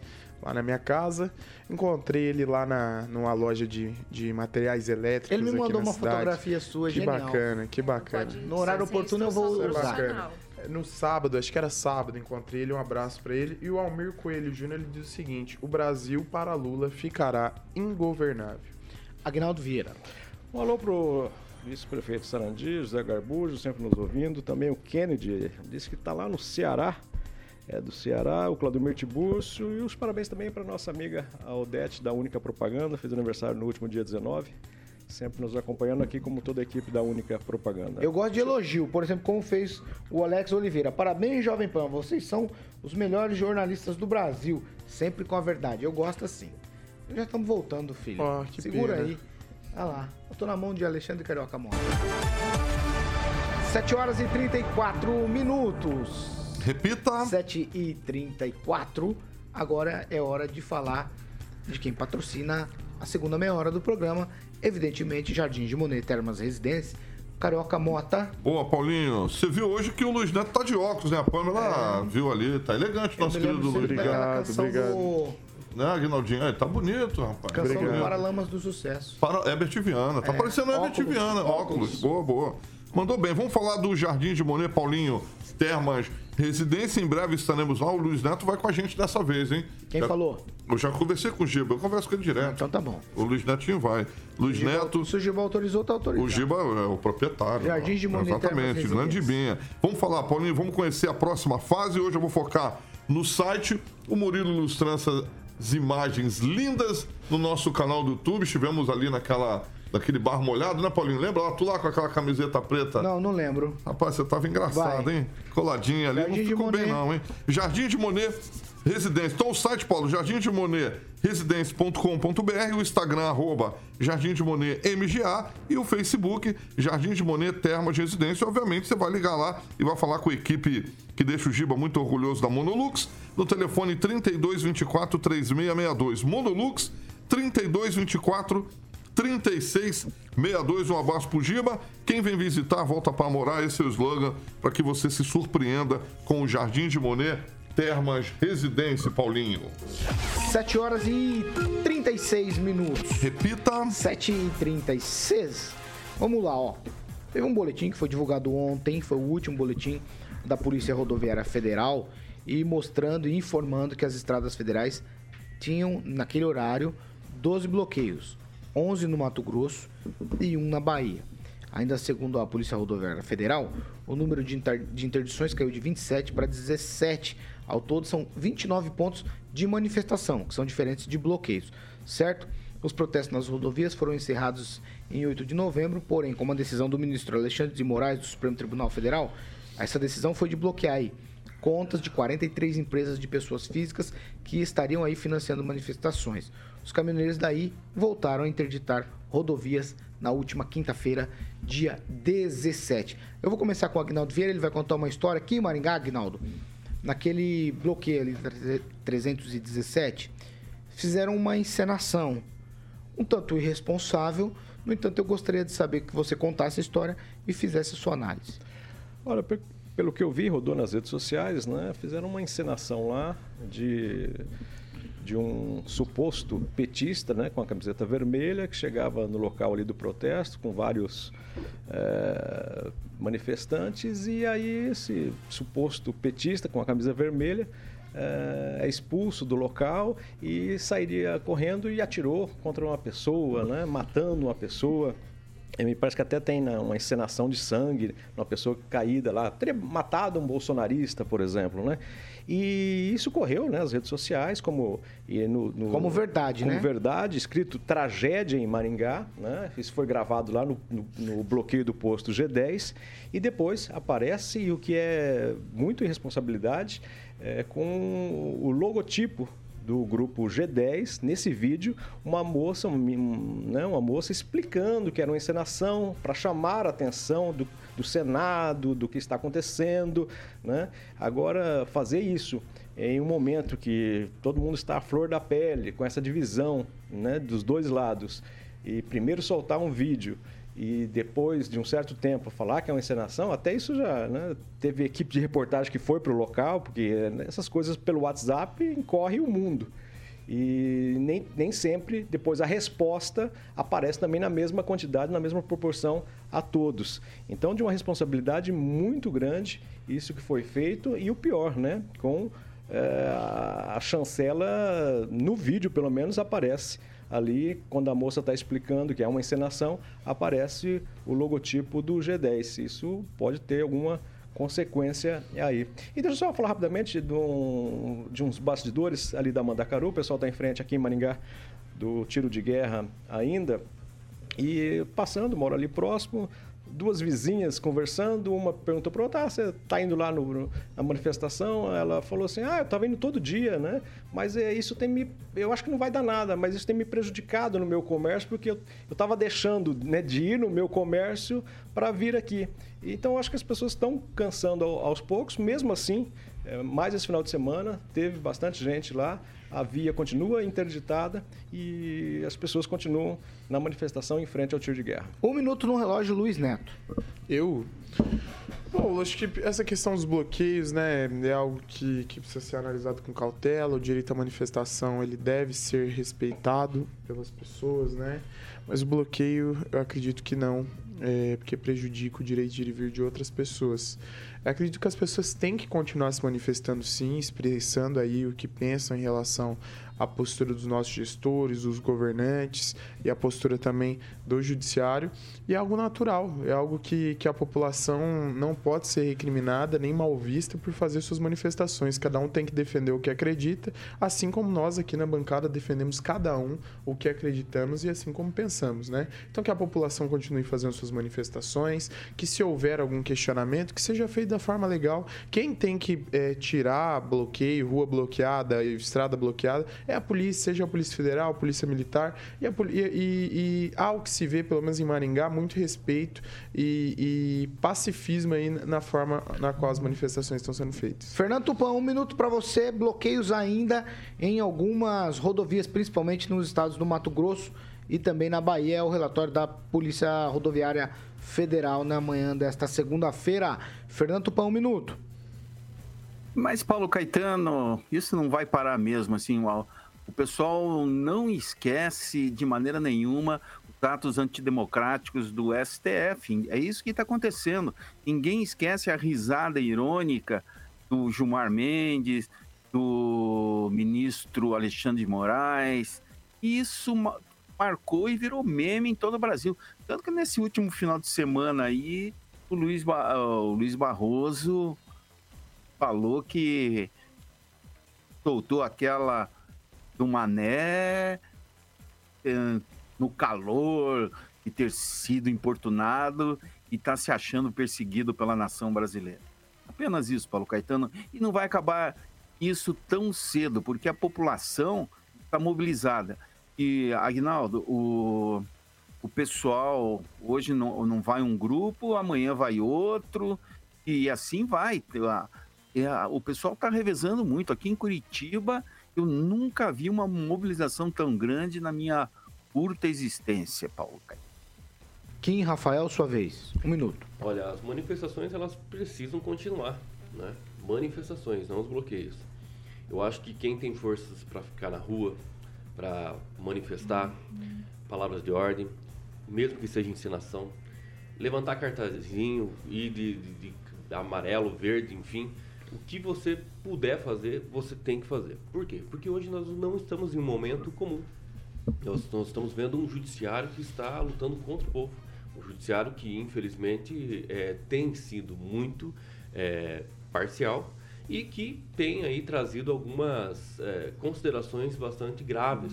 lá na minha casa. Encontrei ele lá na, numa loja de, de materiais elétricos. Ele me mandou uma cidade. fotografia sua, que genial. bacana, que bacana. No horário oportuno eu vou é usar. bacana. No sábado, acho que era sábado, encontrei ele, um abraço para ele. E o Almir Coelho Júnior ele diz o seguinte: o Brasil para Lula ficará ingovernável. Agnaldo Vieira. Um alô pro vice-prefeito Sarandi, José Garbujo, sempre nos ouvindo. Também o Kennedy, disse que está lá no Ceará, é do Ceará, o Claudio Tiburcio. E os parabéns também para nossa amiga a Odete, da Única Propaganda, fez aniversário no último dia 19. Sempre nos acompanhando aqui, como toda a equipe da Única Propaganda. Eu gosto de elogio, por exemplo, como fez o Alex Oliveira. Parabéns, Jovem Pan, vocês são os melhores jornalistas do Brasil, sempre com a verdade. Eu gosto assim. Já estamos voltando, filho. Oh, que Segura pena. aí. Olha lá, eu tô na mão de Alexandre Carioca Mota. 7 horas e 34 minutos. Repita. 7 e 34. Agora é hora de falar de quem patrocina a segunda meia hora do programa. Evidentemente, Jardim de Monet, Termas Residência, Carioca Mota. Boa, Paulinho. Você viu hoje que o Luiz Neto tá de óculos, né? A Pamela viu ali, tá elegante o nosso É. Querido Luiz. daquela Obrigado, canção obrigado. do- Né, Aguinaldinho? É, tá bonito, rapaz. Canção do Obrigado. Paralamas do Sucesso. Para Herbert Viana. Tá É, parecendo Herbert óculos, Viana. Óculos. óculos. Boa, boa. Mandou bem. Vamos falar do Jardim de Monet, Paulinho. Termas Residência. Em breve estaremos lá. O Luiz Neto vai com a gente dessa vez, hein? Quem Já- falou? Eu já conversei com o Giba. Eu converso com ele direto. Então tá bom. O Luiz Netinho vai. Luiz Neto. Se o Giba autorizou, tá autorizado. O Giba é o proprietário. Jardim de Monet Exatamente, grande. Binha. Vamos falar, Paulinho, vamos conhecer a próxima fase. Hoje eu vou focar no site. O Murilo ilustra essas imagens lindas no nosso canal do YouTube. Estivemos ali naquela, naquele bar molhado, né, Paulinho? Lembra lá? Tu lá com aquela camiseta preta? Não, não lembro. Rapaz, você tava engraçado, Vai. hein? Coladinha ali. Jardim não de ficou bem, não, hein? Jardim de Monet, Residência. Então o site, Paulo, Jardim de Monet, residência.com.br, o Instagram, arroba Jardim de Monet MGA e o Facebook, Jardim de Monet Termas de Residência. Obviamente, você vai ligar lá e vai falar com a equipe que deixa o Giba muito orgulhoso da Monolux, no telefone 3224 3662. Monolux 3224 3662. Um abraço pro Giba. Quem vem visitar, volta para morar. Esse é o slogan para que você se surpreenda com o Jardim de Monet Termas Residência, Paulinho. 7 horas e 36 minutos. Repita. 7 e 36. Vamos lá, ó. Teve um boletim que foi divulgado ontem, foi o último boletim da Polícia Rodoviária Federal e mostrando e informando que as estradas federais tinham, naquele horário, 12 bloqueios. 11 no Mato Grosso e um na Bahia. Ainda segundo a Polícia Rodoviária Federal, o número de, inter de interdições caiu de 27 para 17. Ao todo, são 29 pontos de manifestação, que são diferentes de bloqueios, certo? Os protestos nas rodovias foram encerrados em 8 de novembro, porém, com uma decisão do ministro Alexandre de Moraes do Supremo Tribunal Federal, essa decisão foi de bloquear aí contas de 43 empresas de pessoas físicas que estariam aí financiando manifestações. Os caminhoneiros daí voltaram a interditar rodovias na última quinta-feira, dia 17. Eu vou começar com o Agnaldo Vieira, ele vai contar uma história aqui em Maringá, Agnaldo. Naquele bloqueio ali 317, fizeram uma encenação um tanto irresponsável. No entanto, eu gostaria de saber que você contasse a história e fizesse a sua análise. Olha, pelo que eu vi, rodou nas redes sociais, né? Fizeram uma encenação lá de de um suposto petista, né, com a camiseta vermelha, que chegava no local ali do protesto com vários é, manifestantes e aí esse suposto petista com a camisa vermelha é, é expulso do local e sairia correndo e atirou contra uma pessoa, né, matando uma pessoa. E me parece que até tem né, uma encenação de sangue, uma pessoa caída lá, teria matado um bolsonarista, por exemplo, né? E isso correu né, nas redes sociais como no, no, como verdade, como né? verdade, escrito tragédia em Maringá, né? Isso foi gravado lá no, no, no bloqueio do posto G10 e depois aparece o que é muito irresponsabilidade é, com o logotipo do grupo G10, nesse vídeo, uma moça, né, uma moça explicando que era uma encenação para chamar a atenção do, do Senado, do que está acontecendo. Né? Agora, fazer isso em um momento que todo mundo está à flor da pele, com essa divisão né, dos dois lados, e primeiro soltar um vídeo e depois de um certo tempo falar que é uma encenação, até isso já né, teve equipe de reportagem que foi para o local, porque essas coisas pelo WhatsApp incorre o mundo. E nem, nem sempre depois a resposta aparece também na mesma quantidade, na mesma proporção a todos. Então, de uma responsabilidade muito grande, isso que foi feito, e o pior, né? Com é, a chancela, no vídeo pelo menos, aparece ali, quando a moça está explicando que é uma encenação, aparece o logotipo do G10. Isso pode ter alguma consequência aí. E deixa eu só falar rapidamente de, um, de uns bastidores ali da Mandacaru. O pessoal está em frente aqui em Maringá do tiro de guerra ainda. E passando, moro ali próximo, duas vizinhas conversando, uma perguntou para outra, ah, você está indo lá no, na manifestação? Ela falou assim, ah, eu estava indo todo dia, né? Mas é, isso tem me, eu acho que não vai dar nada, mas isso tem me prejudicado no meu comércio, porque eu estava deixando né, de ir no meu comércio para vir aqui. Então, eu acho que as pessoas estão cansando aos poucos, mesmo assim, é, mais esse final de semana, teve bastante gente lá, a via continua interditada e as pessoas continuam na manifestação em frente ao tiro de guerra. Um minuto no relógio, Luiz Neto. Eu? Bom, acho que essa questão dos bloqueios, né, é algo que, que precisa ser analisado com cautela. O direito à manifestação, ele deve ser respeitado pelas pessoas, né? Mas o bloqueio, eu acredito que não, é, porque prejudica o direito de ir e vir de outras pessoas. Eu acredito que as pessoas têm que continuar se manifestando sim, expressando aí o que pensam em relação à postura dos nossos gestores, dos governantes e a postura também do judiciário. E é algo natural, é algo que, que a população não pode ser recriminada nem mal vista por fazer suas manifestações. Cada um tem que defender o que acredita, assim como nós aqui na bancada defendemos cada um o que acreditamos e assim como pensamos, né? Então que a população continue fazendo suas manifestações, que se houver algum questionamento, que seja feito da forma legal. Quem tem que é, tirar bloqueio, rua bloqueada, estrada bloqueada, é a polícia, seja a Polícia Federal, a Polícia Militar. E, a, e, e, e ao que se vê, pelo menos em Maringá, muito respeito e, e pacifismo aí na forma na qual as manifestações estão sendo feitas. Fernando Tupan, um minuto para você. Bloqueios ainda em algumas rodovias, principalmente nos estados do Mato Grosso e também na Bahia. É o relatório da Polícia Rodoviária Federal na manhã desta segunda-feira. Fernando Tupan, um minuto. Mas, Paulo Caetano, isso não vai parar mesmo, assim, o, o pessoal não esquece de maneira nenhuma os atos antidemocráticos do STF. É isso que está acontecendo. Ninguém esquece a risada irônica do Gilmar Mendes, do ministro Alexandre de Moraes. Isso marcou e virou meme em todo o Brasil. Tanto que nesse último final de semana aí, o Luiz, ba... o Luiz Barroso falou que soltou aquela do Mané eh, no calor de ter sido importunado e está se achando perseguido pela nação brasileira. Apenas isso, Paulo Caetano. E não vai acabar isso tão cedo, porque a população está mobilizada. E, Agnaldo, o, o pessoal hoje não, não vai um grupo, amanhã vai outro, e assim vai. o pessoal está revezando muito. Aqui em Curitiba, eu nunca vi uma mobilização tão grande na minha curta existência, Paulo. Kim Rafael, sua vez. Um minuto. Olha, as manifestações elas precisam continuar, né? Manifestações, não os bloqueios. Eu acho que quem tem forças para ficar na rua, para manifestar palavras de ordem, mesmo que seja ensinação, levantar cartazinho, ir de, de, de amarelo, verde, enfim, o que você puder fazer, você tem que fazer. Por quê? Porque hoje nós não estamos em um momento comum. Nós, nós estamos vendo um judiciário que está lutando contra o povo. Um judiciário que, infelizmente, é, tem sido muito é, parcial e que tem aí trazido algumas é, considerações bastante graves,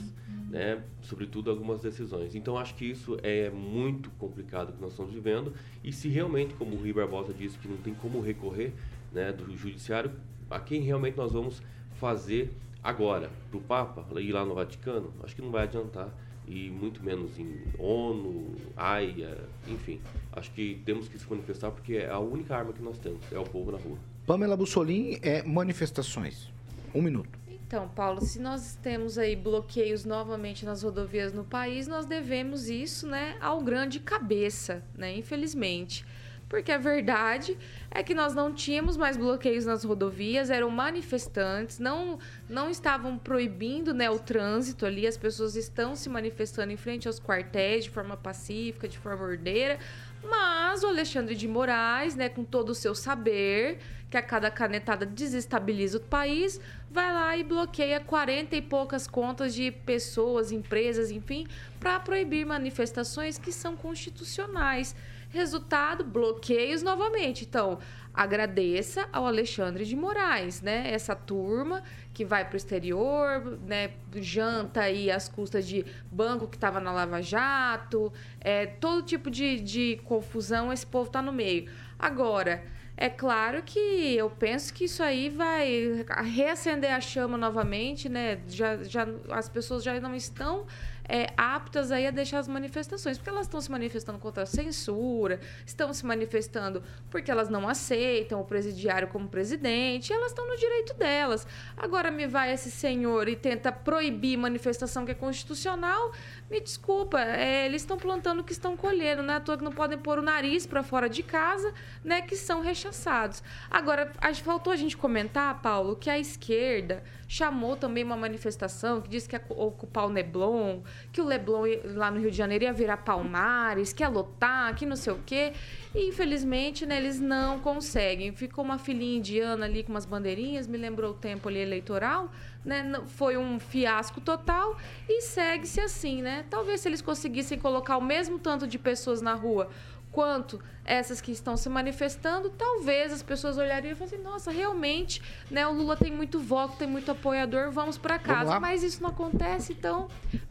né? sobretudo algumas decisões. Então acho que isso é muito complicado que nós estamos vivendo e se realmente, como o Rui Barbosa disse, que não tem como recorrer né, do judiciário, a quem realmente nós vamos fazer agora? Para o Papa ir lá no Vaticano? Acho que não vai adiantar e muito menos em ONU, AIA, enfim. Acho que temos que se manifestar porque é a única arma que nós temos, é o povo na rua. Pamela Bussolini é manifestações. Um minuto. Então, Paulo, se nós temos aí bloqueios novamente nas rodovias no país, nós devemos isso, né, ao grande cabeça, né, infelizmente. Porque a verdade é que nós não tínhamos mais bloqueios nas rodovias, eram manifestantes, não, não estavam proibindo né, o trânsito ali, as pessoas estão se manifestando em frente aos quartéis de forma pacífica, de forma ordeira, mas o Alexandre de Moraes, né, com todo o seu saber, que a cada canetada desestabiliza o país, vai lá e bloqueia 40 e poucas contas de pessoas, empresas, enfim, para proibir manifestações que são constitucionais. Resultado, bloqueios novamente. Então, agradeça ao Alexandre de Moraes, né? Essa turma que vai para o exterior, né? Janta aí às custas de banco que estava na Lava Jato, é, todo tipo de, de confusão, esse povo está no meio. Agora, é claro que eu penso que isso aí vai reacender a chama novamente, né? Já, já, as pessoas já não estão é, aptas aí a deixar as manifestações, porque elas estão se manifestando contra a censura, estão se manifestando porque elas não aceitam o presidiário como presidente, elas estão no direito delas. Agora me vai esse senhor e tenta proibir manifestação que é constitucional, me desculpa, é, eles estão plantando o que estão colhendo, né? À toa que não podem pôr o nariz para fora de casa, né? Que são rechaçados. Agora, faltou a gente comentar, Paulo, que a esquerda chamou também uma manifestação que disse que ia ocupar o Neblon, que o Leblon lá no Rio de Janeiro ia virar Palmares, que ia lotar, que não sei o quê. E infelizmente, né, eles não conseguem. Ficou uma filhinha indiana ali com umas bandeirinhas, me lembrou o tempo ali eleitoral, né? Foi um fiasco total e segue-se assim, né? Talvez se eles conseguissem colocar o mesmo tanto de pessoas na rua quanto essas que estão se manifestando, talvez as pessoas olhariam e falariam assim, nossa, realmente, né, o Lula tem muito voto, tem muito apoiador, vamos para casa. Vamos Mas isso não acontece, então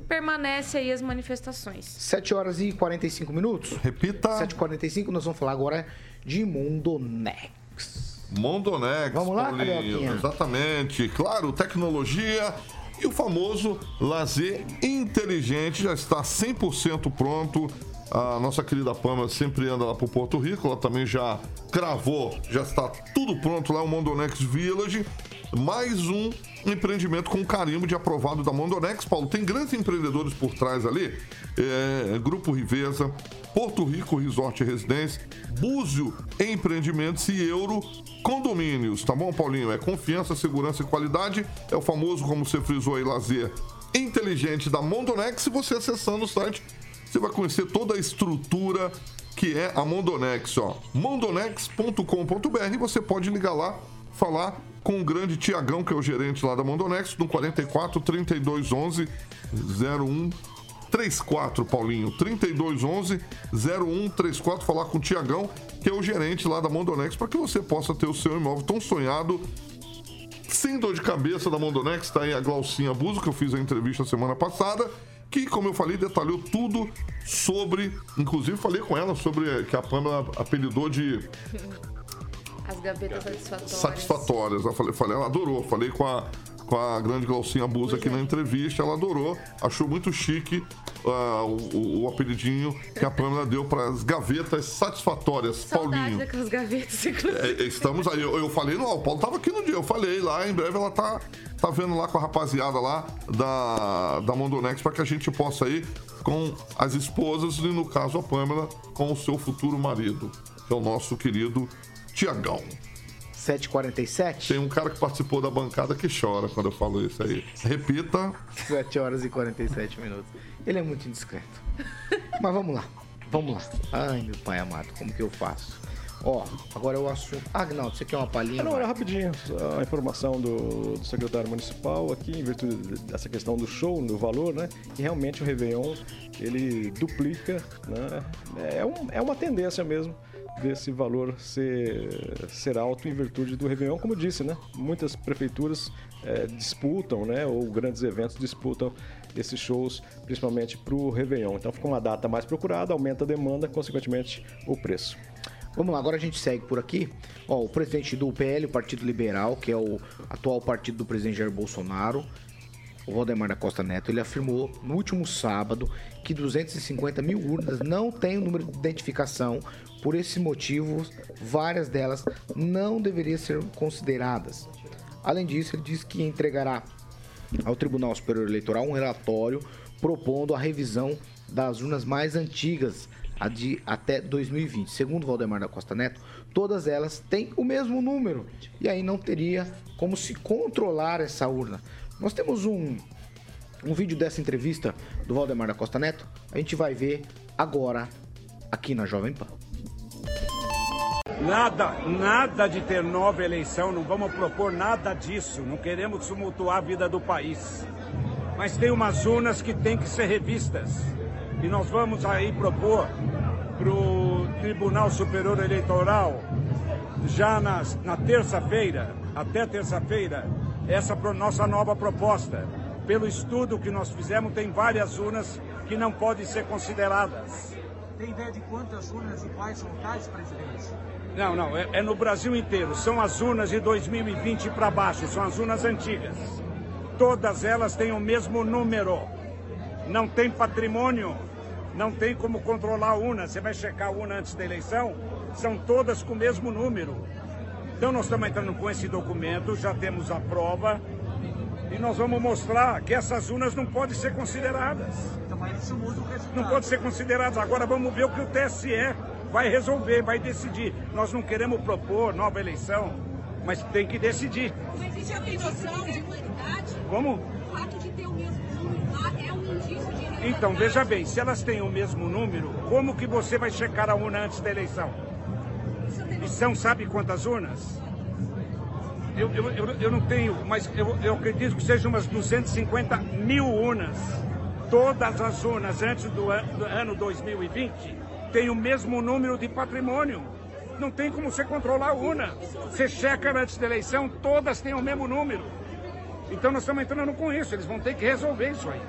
permanece aí as manifestações. 7 horas e 45 minutos. Repita. 7h45, nós vamos falar agora de Mundo Next. Mondonex. Vamos lá, Paulinho. Exatamente. Claro, tecnologia e o famoso lazer inteligente já está 100% pronto. A nossa querida Pama sempre anda lá pro Porto Rico, ela também já cravou, já está tudo pronto lá, o Mondonex Village. Mais um empreendimento com carimbo de aprovado da Mondonex. Paulo, tem grandes empreendedores por trás ali. É, Grupo Riveza, Porto Rico Resort e Residência, Búzio Empreendimentos e Euro Condomínios. Tá bom, Paulinho? É confiança, segurança e qualidade. É o famoso, como você frisou aí, lazer inteligente da Mondonex. E você acessando o site, você vai conhecer toda a estrutura que é a Mondonex, ó. mondonex.com.br você pode ligar lá, falar com o grande Tiagão, que é o gerente lá da Mondonex, no 44 3211 01 34, Paulinho. 3211 0134, falar com o Tiagão, que é o gerente lá da Mondonex, para que você possa ter o seu imóvel tão sonhado sem dor de cabeça da Mondonex, tá aí a Glaucinha Buzo, que eu fiz a entrevista semana passada, que, como eu falei, detalhou tudo sobre. Inclusive, falei com ela sobre que a Pamela apelidou de As gavetas satisfatórias. satisfatórias. Eu falei, falei, ela adorou. Falei com a, com a grande Glaucinha Buza aqui na entrevista, ela adorou, achou muito chique ah, o, o- apelidinho que a Pamela deu para as gavetas satisfatórias. Saudade Paulinho. daquelas gavetas, inclusive. É, estamos aí. Eu, eu falei, não, o Paulo tava aqui no dia. Eu falei lá, em breve ela tá, tá vendo lá com a rapaziada lá da, da Mondonex para que a gente possa ir com as esposas e, no caso, a Pamela com o seu futuro marido, que é o nosso querido Tiagão. 7h47? Tem um cara que participou da bancada que chora quando eu falo isso aí. Repita. 7 horas e 47 minutos. Ele é muito indiscreto. Mas vamos lá. Vamos lá. Ai, meu pai amado, como que eu faço? Ó, agora o assunto. Ah, Agnaldo, você quer uma palhinha? Ah, não, era rapidinho. só A informação do, do secretário municipal aqui, em virtude dessa questão do show, do valor, né? E realmente o Réveillon, ele duplica, né? É, um- é uma tendência mesmo desse valor ser, ser alto em virtude do Réveillon, como disse, né? Muitas prefeituras eh, disputam, né? Ou grandes eventos disputam esses shows, principalmente para o Réveillon. Então fica uma data mais procurada, aumenta a demanda, consequentemente o preço. Vamos lá, agora a gente segue por aqui. Ó, o presidente do PL, o Partido Liberal, que é o atual partido do presidente Jair Bolsonaro, o Valdemar da Costa Neto, ele afirmou no último sábado que 250 mil urnas não têm o número de identificação. Por esse motivo, várias delas não deveriam ser consideradas. Além disso, ele disse que entregará ao Tribunal Superior Eleitoral um relatório propondo a revisão das urnas mais antigas, a de até 2020. Segundo Valdemar da Costa Neto, todas elas têm o mesmo número e aí não teria como se controlar essa urna. Nós temos um, um vídeo dessa entrevista do Valdemar da Costa Neto, a gente vai ver agora aqui na Jovem Pan. Nada, nada de ter nova eleição, não vamos propor nada disso, não queremos tumultuar a vida do país. Mas tem umas urnas que têm que ser revistas. E nós vamos aí propor para o Tribunal Superior Eleitoral, já nas- na terça-feira, até terça-feira, essa nossa nova proposta. Pelo estudo que nós fizemos, tem várias urnas que não podem ser consideradas. Tem ideia de quantas urnas iguais são tais, presidente? Não, não, é, é no Brasil inteiro. São as urnas de 2020 para baixo, são as urnas antigas. Todas elas têm o mesmo número. Não tem patrimônio, não tem como controlar a urna. Você vai checar a urna antes da eleição, são todas com o mesmo número. Então nós estamos entrando com esse documento, já temos a prova e nós vamos mostrar que essas urnas não podem ser consideradas. Mas isso muda o resultado. Não pode ser consideradas. Agora vamos ver o que o TSE vai resolver, vai decidir. Nós não queremos propor nova eleição, mas tem que decidir. Mas isso já tem noção de humanidade? Como? O fato de ter o mesmo número lá é um indício de Então, veja bem, se elas têm o mesmo número, como que você vai checar a urna antes da eleição? E são sabe quantas urnas? Eu, eu, eu, eu não tenho, mas eu, eu acredito que sejam umas 250 mil urnas. Todas as urnas antes do, an- do ano 2020 têm o mesmo número de patrimônio. Não tem como você controlar a urna. Você checa antes da eleição, todas têm o mesmo número. Então nós estamos entrando com isso, eles vão ter que resolver isso aí.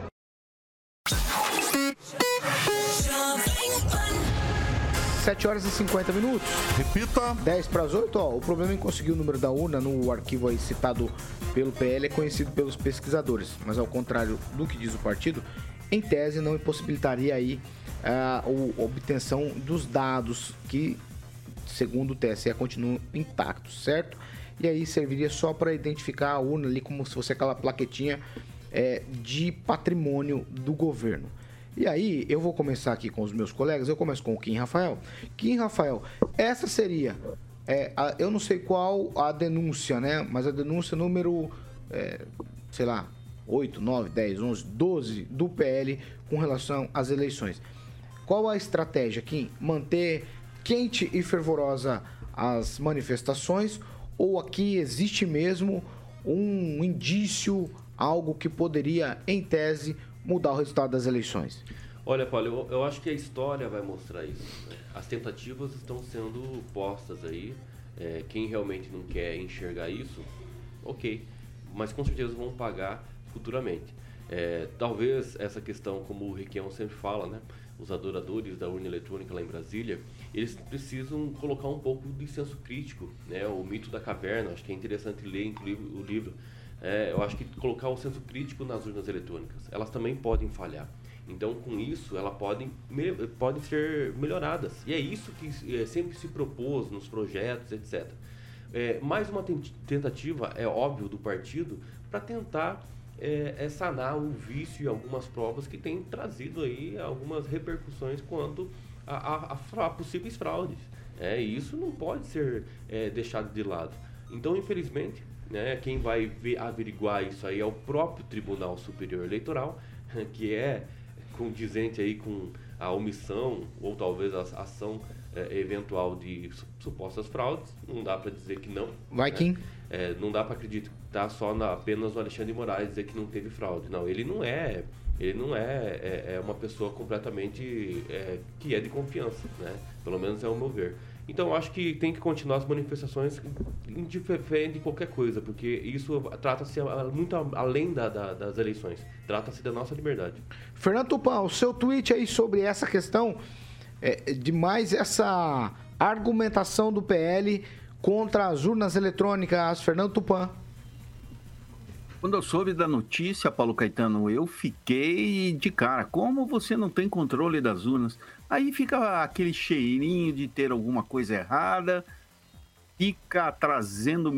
7 horas e 50 minutos. Repita. 10 para as 8, ó. O problema em conseguir o número da urna no arquivo aí citado pelo PL é conhecido pelos pesquisadores, mas ao contrário do que diz o partido, em tese não impossibilitaria aí a obtenção dos dados que, segundo o TSE, continuam intactos, certo? E aí serviria só para identificar a urna ali como se fosse aquela plaquetinha é, de patrimônio do governo. E aí, eu vou começar aqui com os meus colegas. Eu começo com o Kim Rafael. Kim Rafael, essa seria, é, a, eu não sei qual a denúncia, né? Mas a denúncia número, é, sei lá, 8, 9, 10, 11, 12 do PL com relação às eleições. Qual a estratégia, Kim? Manter quente e fervorosa as manifestações ou aqui existe mesmo um indício, algo que poderia, em tese, mudar o resultado das eleições? Olha, Paulo, eu, eu acho que a história vai mostrar isso. Né? As tentativas estão sendo postas aí. É, quem realmente não quer enxergar isso, ok. Mas com certeza vão pagar futuramente. É, talvez essa questão, como o Requião sempre fala, né? os adoradores da urna eletrônica lá em Brasília, eles precisam colocar um pouco de senso crítico, né? O mito da caverna, acho que é interessante ler inclusive o livro é, eu acho que colocar o senso crítico nas urnas eletrônicas, elas também podem falhar. Então, com isso, elas podem, podem ser melhoradas. E é isso que é, sempre se propôs nos projetos, etc. É, mais uma tentativa, é óbvio, do partido para tentar é, é, sanar o vício e algumas provas que têm trazido aí algumas repercussões quanto a, a, a, possíveis fraudes. É, e isso não pode ser é, deixado de lado. Então, infelizmente, né? Quem vai ver, averiguar isso aí é o próprio Tribunal Superior Eleitoral, <laughs> que é condizente aí com a omissão ou talvez a ação é, eventual de supostas fraudes. Não dá para dizer que não. Vai, né? Kim. É, não dá para acreditar só na, apenas no Alexandre Moraes dizer que não teve fraude. Não, ele não é. Ele não é, é, é uma pessoa completamente é, que é de confiança, né? Pelo menos é o meu ver. Então, acho que tem que continuar as manifestações indiferente de qualquer coisa, porque isso trata-se muito além da, da, das eleições. Trata-se da nossa liberdade. Fernando Tupan, o seu tweet aí sobre essa questão é, de mais essa argumentação do PL contra as urnas eletrônicas. Fernando Tupan. Quando eu soube da notícia, Paulo Caetano, eu fiquei de cara. Como você não tem controle das urnas? Aí fica aquele cheirinho de ter alguma coisa errada, fica trazendo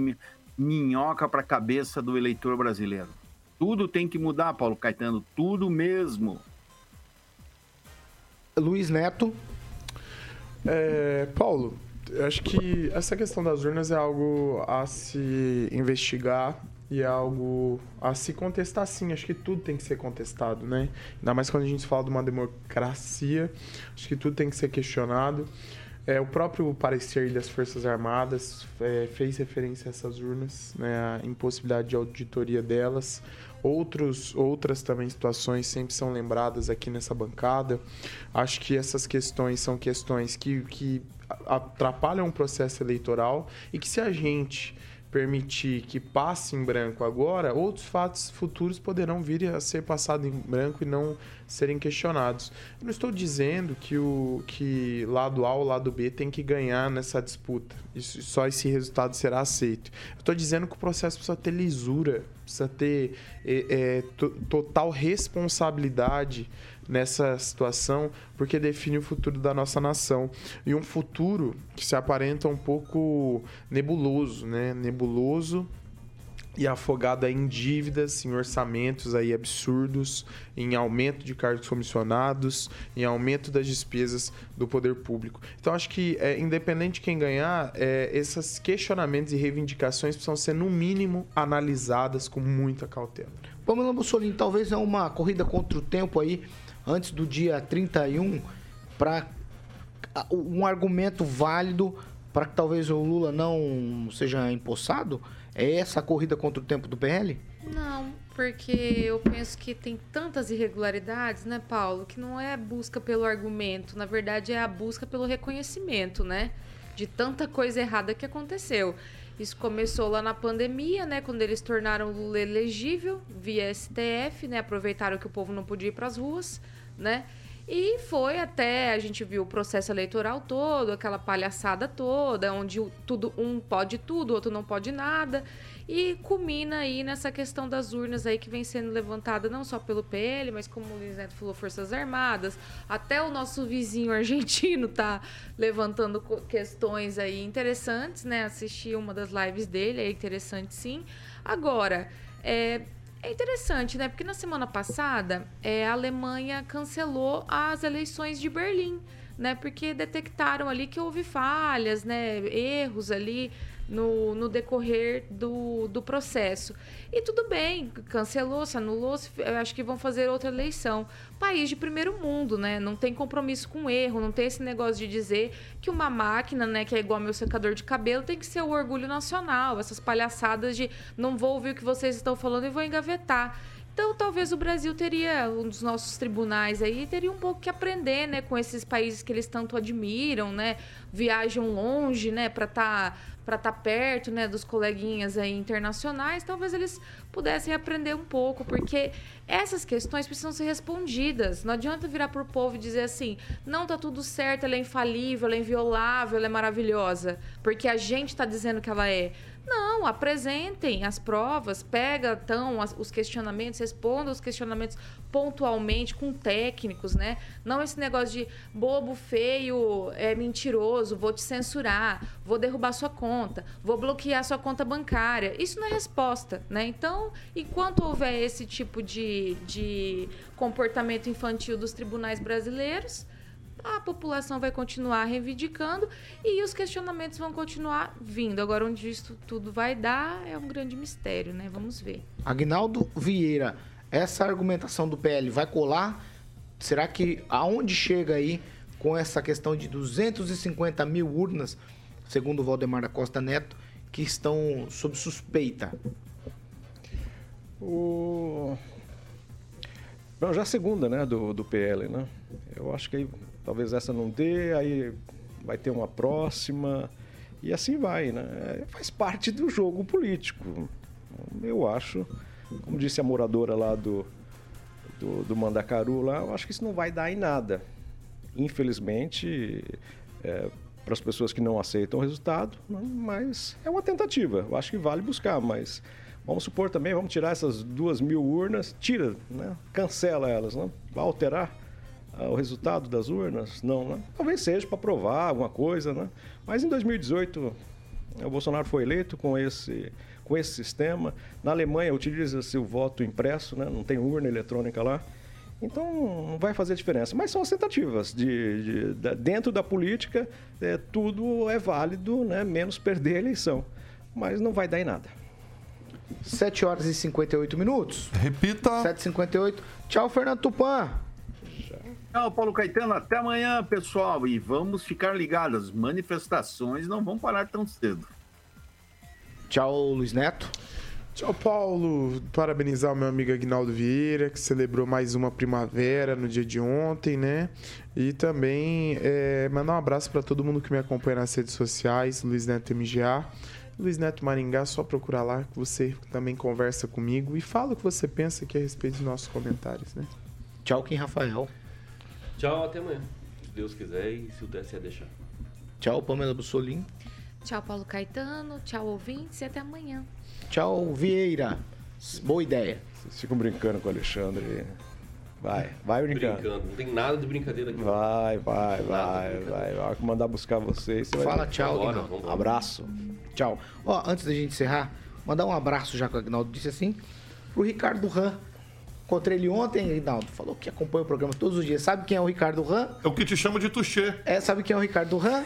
minhoca para a cabeça do eleitor brasileiro. Tudo tem que mudar, Paulo Caetano, tudo mesmo. Luiz Neto. É, Paulo, acho que essa questão das urnas é algo a se investigar e é algo a se contestar sim. Acho que tudo tem que ser contestado, né? Ainda mais quando a gente fala de uma democracia, acho que tudo tem que ser questionado. É, o próprio parecer das Forças Armadas é, fez referência a essas urnas, né, a impossibilidade de auditoria delas. Outros, outras também situações sempre são lembradas aqui nessa bancada. Acho que essas questões são questões que, que atrapalham o processo eleitoral e que se a gente permitir que passe em branco agora, outros fatos futuros poderão vir a ser passados em branco e não serem questionados. Eu não estou dizendo que o que lado A ou lado B tem que ganhar nessa disputa. Isso, só esse resultado será aceito. Eu estou dizendo que o processo precisa ter lisura, precisa ter é, é, total responsabilidade nessa situação, porque define o futuro da nossa nação. E um futuro que se aparenta um pouco nebuloso, né? Nebuloso e afogado em dívidas, em orçamentos aí absurdos, em aumento de cargos comissionados, em aumento das despesas do poder público. Então acho que é, independente de quem ganhar, é, esses questionamentos e reivindicações precisam ser no mínimo analisadas com muita cautela. Pamela Mussolini, talvez é uma corrida contra o tempo aí antes do dia 31 para um argumento válido para que talvez o Lula não seja empossado? É essa a corrida contra o tempo do PL? Não, porque eu penso que tem tantas irregularidades, né, Paulo, que não é busca pelo argumento, na verdade é a busca pelo reconhecimento, né, de tanta coisa errada que aconteceu. Isso começou lá na pandemia, né, quando eles tornaram o Lula elegível via STF, né, aproveitaram que o povo não podia ir para as ruas né? E foi até, a gente viu o processo eleitoral todo, aquela palhaçada toda, onde tudo um pode tudo, o outro não pode nada. E culmina aí nessa questão das urnas aí que vem sendo levantada não só pelo PL, mas como o Luiz Neto falou, Forças Armadas. Até o nosso vizinho <laughs> argentino tá levantando questões aí interessantes, né? Assisti uma das lives dele, é interessante sim. Agora, é, é interessante, né? Porque na semana passada é, a Alemanha cancelou as eleições de Berlim, né? Porque detectaram ali que houve falhas, né? Erros ali no, no decorrer do, do processo. E tudo bem, cancelou, se anulou, se- acho que vão fazer outra eleição. País de primeiro mundo, né? Não tem compromisso com erro, não tem esse negócio de dizer que uma máquina, né, que é igual ao meu secador de cabelo, tem que ser o orgulho nacional. Essas palhaçadas de não vou ouvir o que vocês estão falando e vou engavetar. Então, talvez o Brasil teria, um dos nossos tribunais aí, teria um pouco que aprender, né, com esses países que eles tanto admiram, né, viajam longe, né, para estar para estar perto, né, dos coleguinhas aí internacionais, talvez eles pudessem aprender um pouco, porque essas questões precisam ser respondidas. Não adianta virar pro povo e dizer assim: "Não tá tudo certo, ela é infalível, ela é inviolável, ela é maravilhosa", porque a gente está dizendo que ela é. Não, apresentem as provas, pega então as- os questionamentos, responda os questionamentos pontualmente com técnicos, né? Não esse negócio de bobo, feio, é mentiroso, vou te censurar, vou derrubar sua conta, vou bloquear sua conta bancária. Isso não é resposta, né? Então, enquanto houver esse tipo de, de comportamento infantil dos tribunais brasileiros, a população vai continuar reivindicando e os questionamentos vão continuar vindo. Agora, onde isso tudo vai dar é um grande mistério, né? Vamos ver. Agnaldo Vieira, essa argumentação do PL vai colar? Será que aonde chega aí com essa questão de 250 mil urnas, segundo o Valdemar da Costa Neto, que estão sob suspeita? O... Bom, já a segunda, né, do, do PL, né? Eu acho que aí, talvez essa não dê, aí vai ter uma próxima e assim vai, né? É, Faz parte do jogo político. Eu acho, como disse a moradora lá do, do, do Mandacaru lá, eu acho que isso não vai dar em nada. Infelizmente, é, para as pessoas que não aceitam o resultado, não, mas é uma tentativa. Eu acho que vale buscar, mas vamos supor também, vamos tirar essas duas mil urnas, tira, né? cancela elas, não? vai alterar o resultado das urnas? Não, né? talvez seja para provar alguma coisa, né? mas em 2018 o Bolsonaro foi eleito com esse, com esse sistema. Na Alemanha utiliza-se o voto impresso, né? não tem urna eletrônica lá. Então não vai fazer diferença. Mas são as tentativas. De, de- da- dentro da política, é, tudo é válido, né? menos perder a eleição. Mas não vai dar em nada. 7 horas e 58 minutos. Repita. 7h58. Tchau, Fernando Tupan. Tchau, Paulo Caetano. Até amanhã, pessoal. E vamos ficar ligados. As manifestações não vão parar tão cedo. Tchau, Luiz Neto. Tchau, Paulo. Parabenizar o meu amigo Agnaldo Vieira, que celebrou mais uma primavera no dia de ontem, né? E também é, mandar um abraço para todo mundo que me acompanha nas redes sociais, Luiz Neto MGA. Luiz Neto Maringá, só procurar lá que você também conversa comigo e fala o que você pensa aqui a respeito dos nossos comentários, né? Tchau, Kim Rafael. Tchau, até amanhã. Se Deus quiser e se o TSE deixar. Tchau, Pamela Bussolim. Tchau, Paulo Caetano. Tchau, ouvintes. E até amanhã. Tchau, Vieira. Boa ideia. Vocês ficam brincando com o Alexandre. Vai, vai brincando. Brincando. Não tem nada de brincadeira aqui. Vai, vai, vai, vai. Vai mandar buscar vocês. você Fala tchau, vambora. Abraço. Tchau. Ó, antes da gente encerrar, mandar um abraço, já que o Agnaldo disse assim, pro Ricardo Ram. Encontrei ele ontem, Agnaldo. Falou que acompanha o programa todos os dias. Sabe quem é o Ricardo Ram? É o que te chama de Tuxê. É, sabe quem é o Ricardo Ram?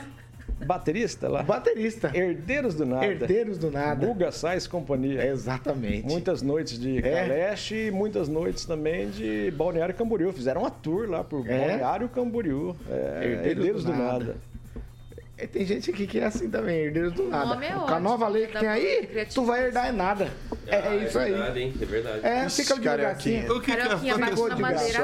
Baterista lá. Baterista. Herdeiros do nada. Herdeiros do nada. Guga Sais Companhia. Exatamente. Muitas noites de É. Caleste e muitas noites também de Balneário Camboriú. Fizeram uma tour lá por É? Balneário Camboriú. É, Herdeiros, do, nada. É, tem gente aqui que é assim também, herdeiros do nada. é Com a nova lei que tem aí, tu vai herdar é nada. É, Ah, isso aí. verdade, hein? É verdade. É, fica de gracinha. O que que é? Na de madeira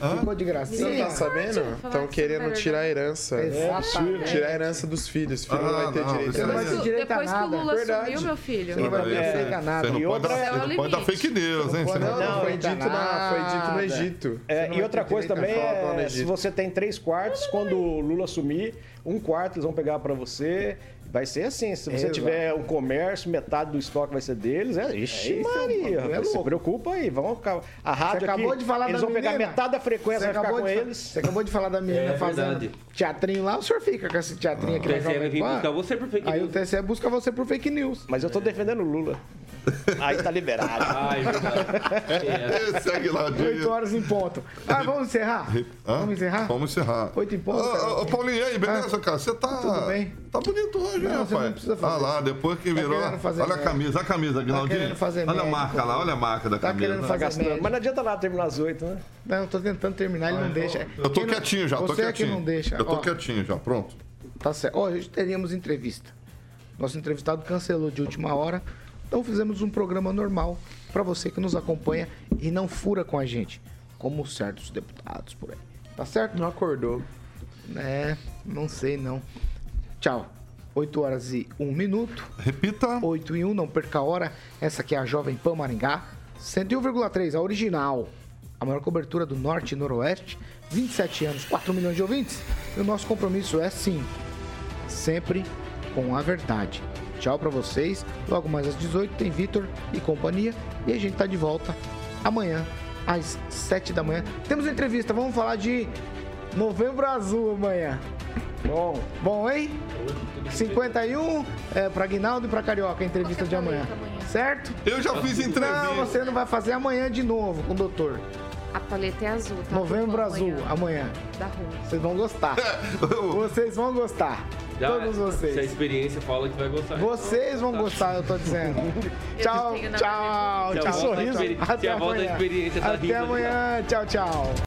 agora. Ficou de Você não tá sabendo? Estão querendo tirar a herança. Exatamente. Tirar a herança dos filhos. Filho não Ah, vai ter não, direito a Não vai nada. ter direito a Depois que o nada. Lula Verdade. sumiu, meu filho. Você não vai É. ter nada. Você não E pode outra- dar, É você não pode dar fake news, hein? Não, não- Não, foi dito, na, foi dito no nada. Egito. É, não e outra coisa direito a também é, se você tem três quartos, quando o Lula assumir, um quarto eles vão pegar pra você. Vai ser assim, se você Exato. tiver um comércio, metade do estoque vai ser deles. É, ixi, É isso, Maria, é se preocupa aí. Vamos, ficar- a rádio Você acabou aqui, de falar eles da vão pegar menina. metade da frequência, vai ficar acabou, com de, eles. você acabou de falar da menina É fazendo verdade. teatrinho lá, o senhor fica com esse teatrinho aqui O na TSE vai vir buscar você por fake Aí o news. TSE busca você por fake news. Mas eu tô defendendo o Lula. Aí tá liberado. Ah, é. É. Segue lá, 8 Diego. horas em ponto. Ah, vamos encerrar? Hã? Vamos encerrar? Vamos encerrar. Oito em ponto, Ô, ô, Paulinho, e aí, beleza, cara? Você tá. Tudo bem? Tá bonito hoje, Não, né, você não rapaz? precisa fazer Ah lá, depois que Tá virou. fazer olha a camisa, olha a camisa, Aguinaldinho. fazer olha a médico. marca lá, olha a marca da Tá camisa. querendo Tá fazer gastando. médico. Mas não adianta nada terminar às oito, né? Não, eu tô tentando terminar, ele não deixa. Eu tô quietinho já, tô Você é que quietinho. não deixa. Eu tô quietinho já, pronto. Tá certo. Ó, hoje teríamos entrevista. Nosso entrevistado cancelou de última hora, então fizemos um programa normal para você que nos acompanha e não fura com a gente, como certos deputados por aí. Tá certo? Não acordou. É, não sei não. Tchau. 8 horas e 1 minuto. Repita. 8 e 1, não perca a hora. Essa aqui é a Jovem Pan Maringá. 101,3, a original. A maior cobertura do Norte e Noroeste. 27 anos, 4 milhões de ouvintes. E o nosso compromisso é sim, sempre com a verdade. Tchau pra vocês. Logo mais às 18 tem Vitor e companhia. E a gente tá de volta amanhã às 7 da manhã. Temos entrevista, vamos falar de Novembro Azul amanhã. Bom, bom, hein? 51 é, pra Guinaldo e pra Carioca, a entrevista de amanhã. Certo? Eu já fiz entrevista. Não, você não vai fazer amanhã de novo com o doutor. A paleta é azul, tá? Novembro Amanhã, Azul, amanhã. Da rua. Vocês vão gostar. <laughs> Vocês vão gostar. Já, Todos Se a vocês. experiência fala que vai gostar. Vocês vão gostar, eu tô dizendo. <laughs> Tchau, tenho na tchau, Se a tchau. volta experi- se Até a volta da amanhã. experiência tá Até rindo, amanhã. Tchau, tchau.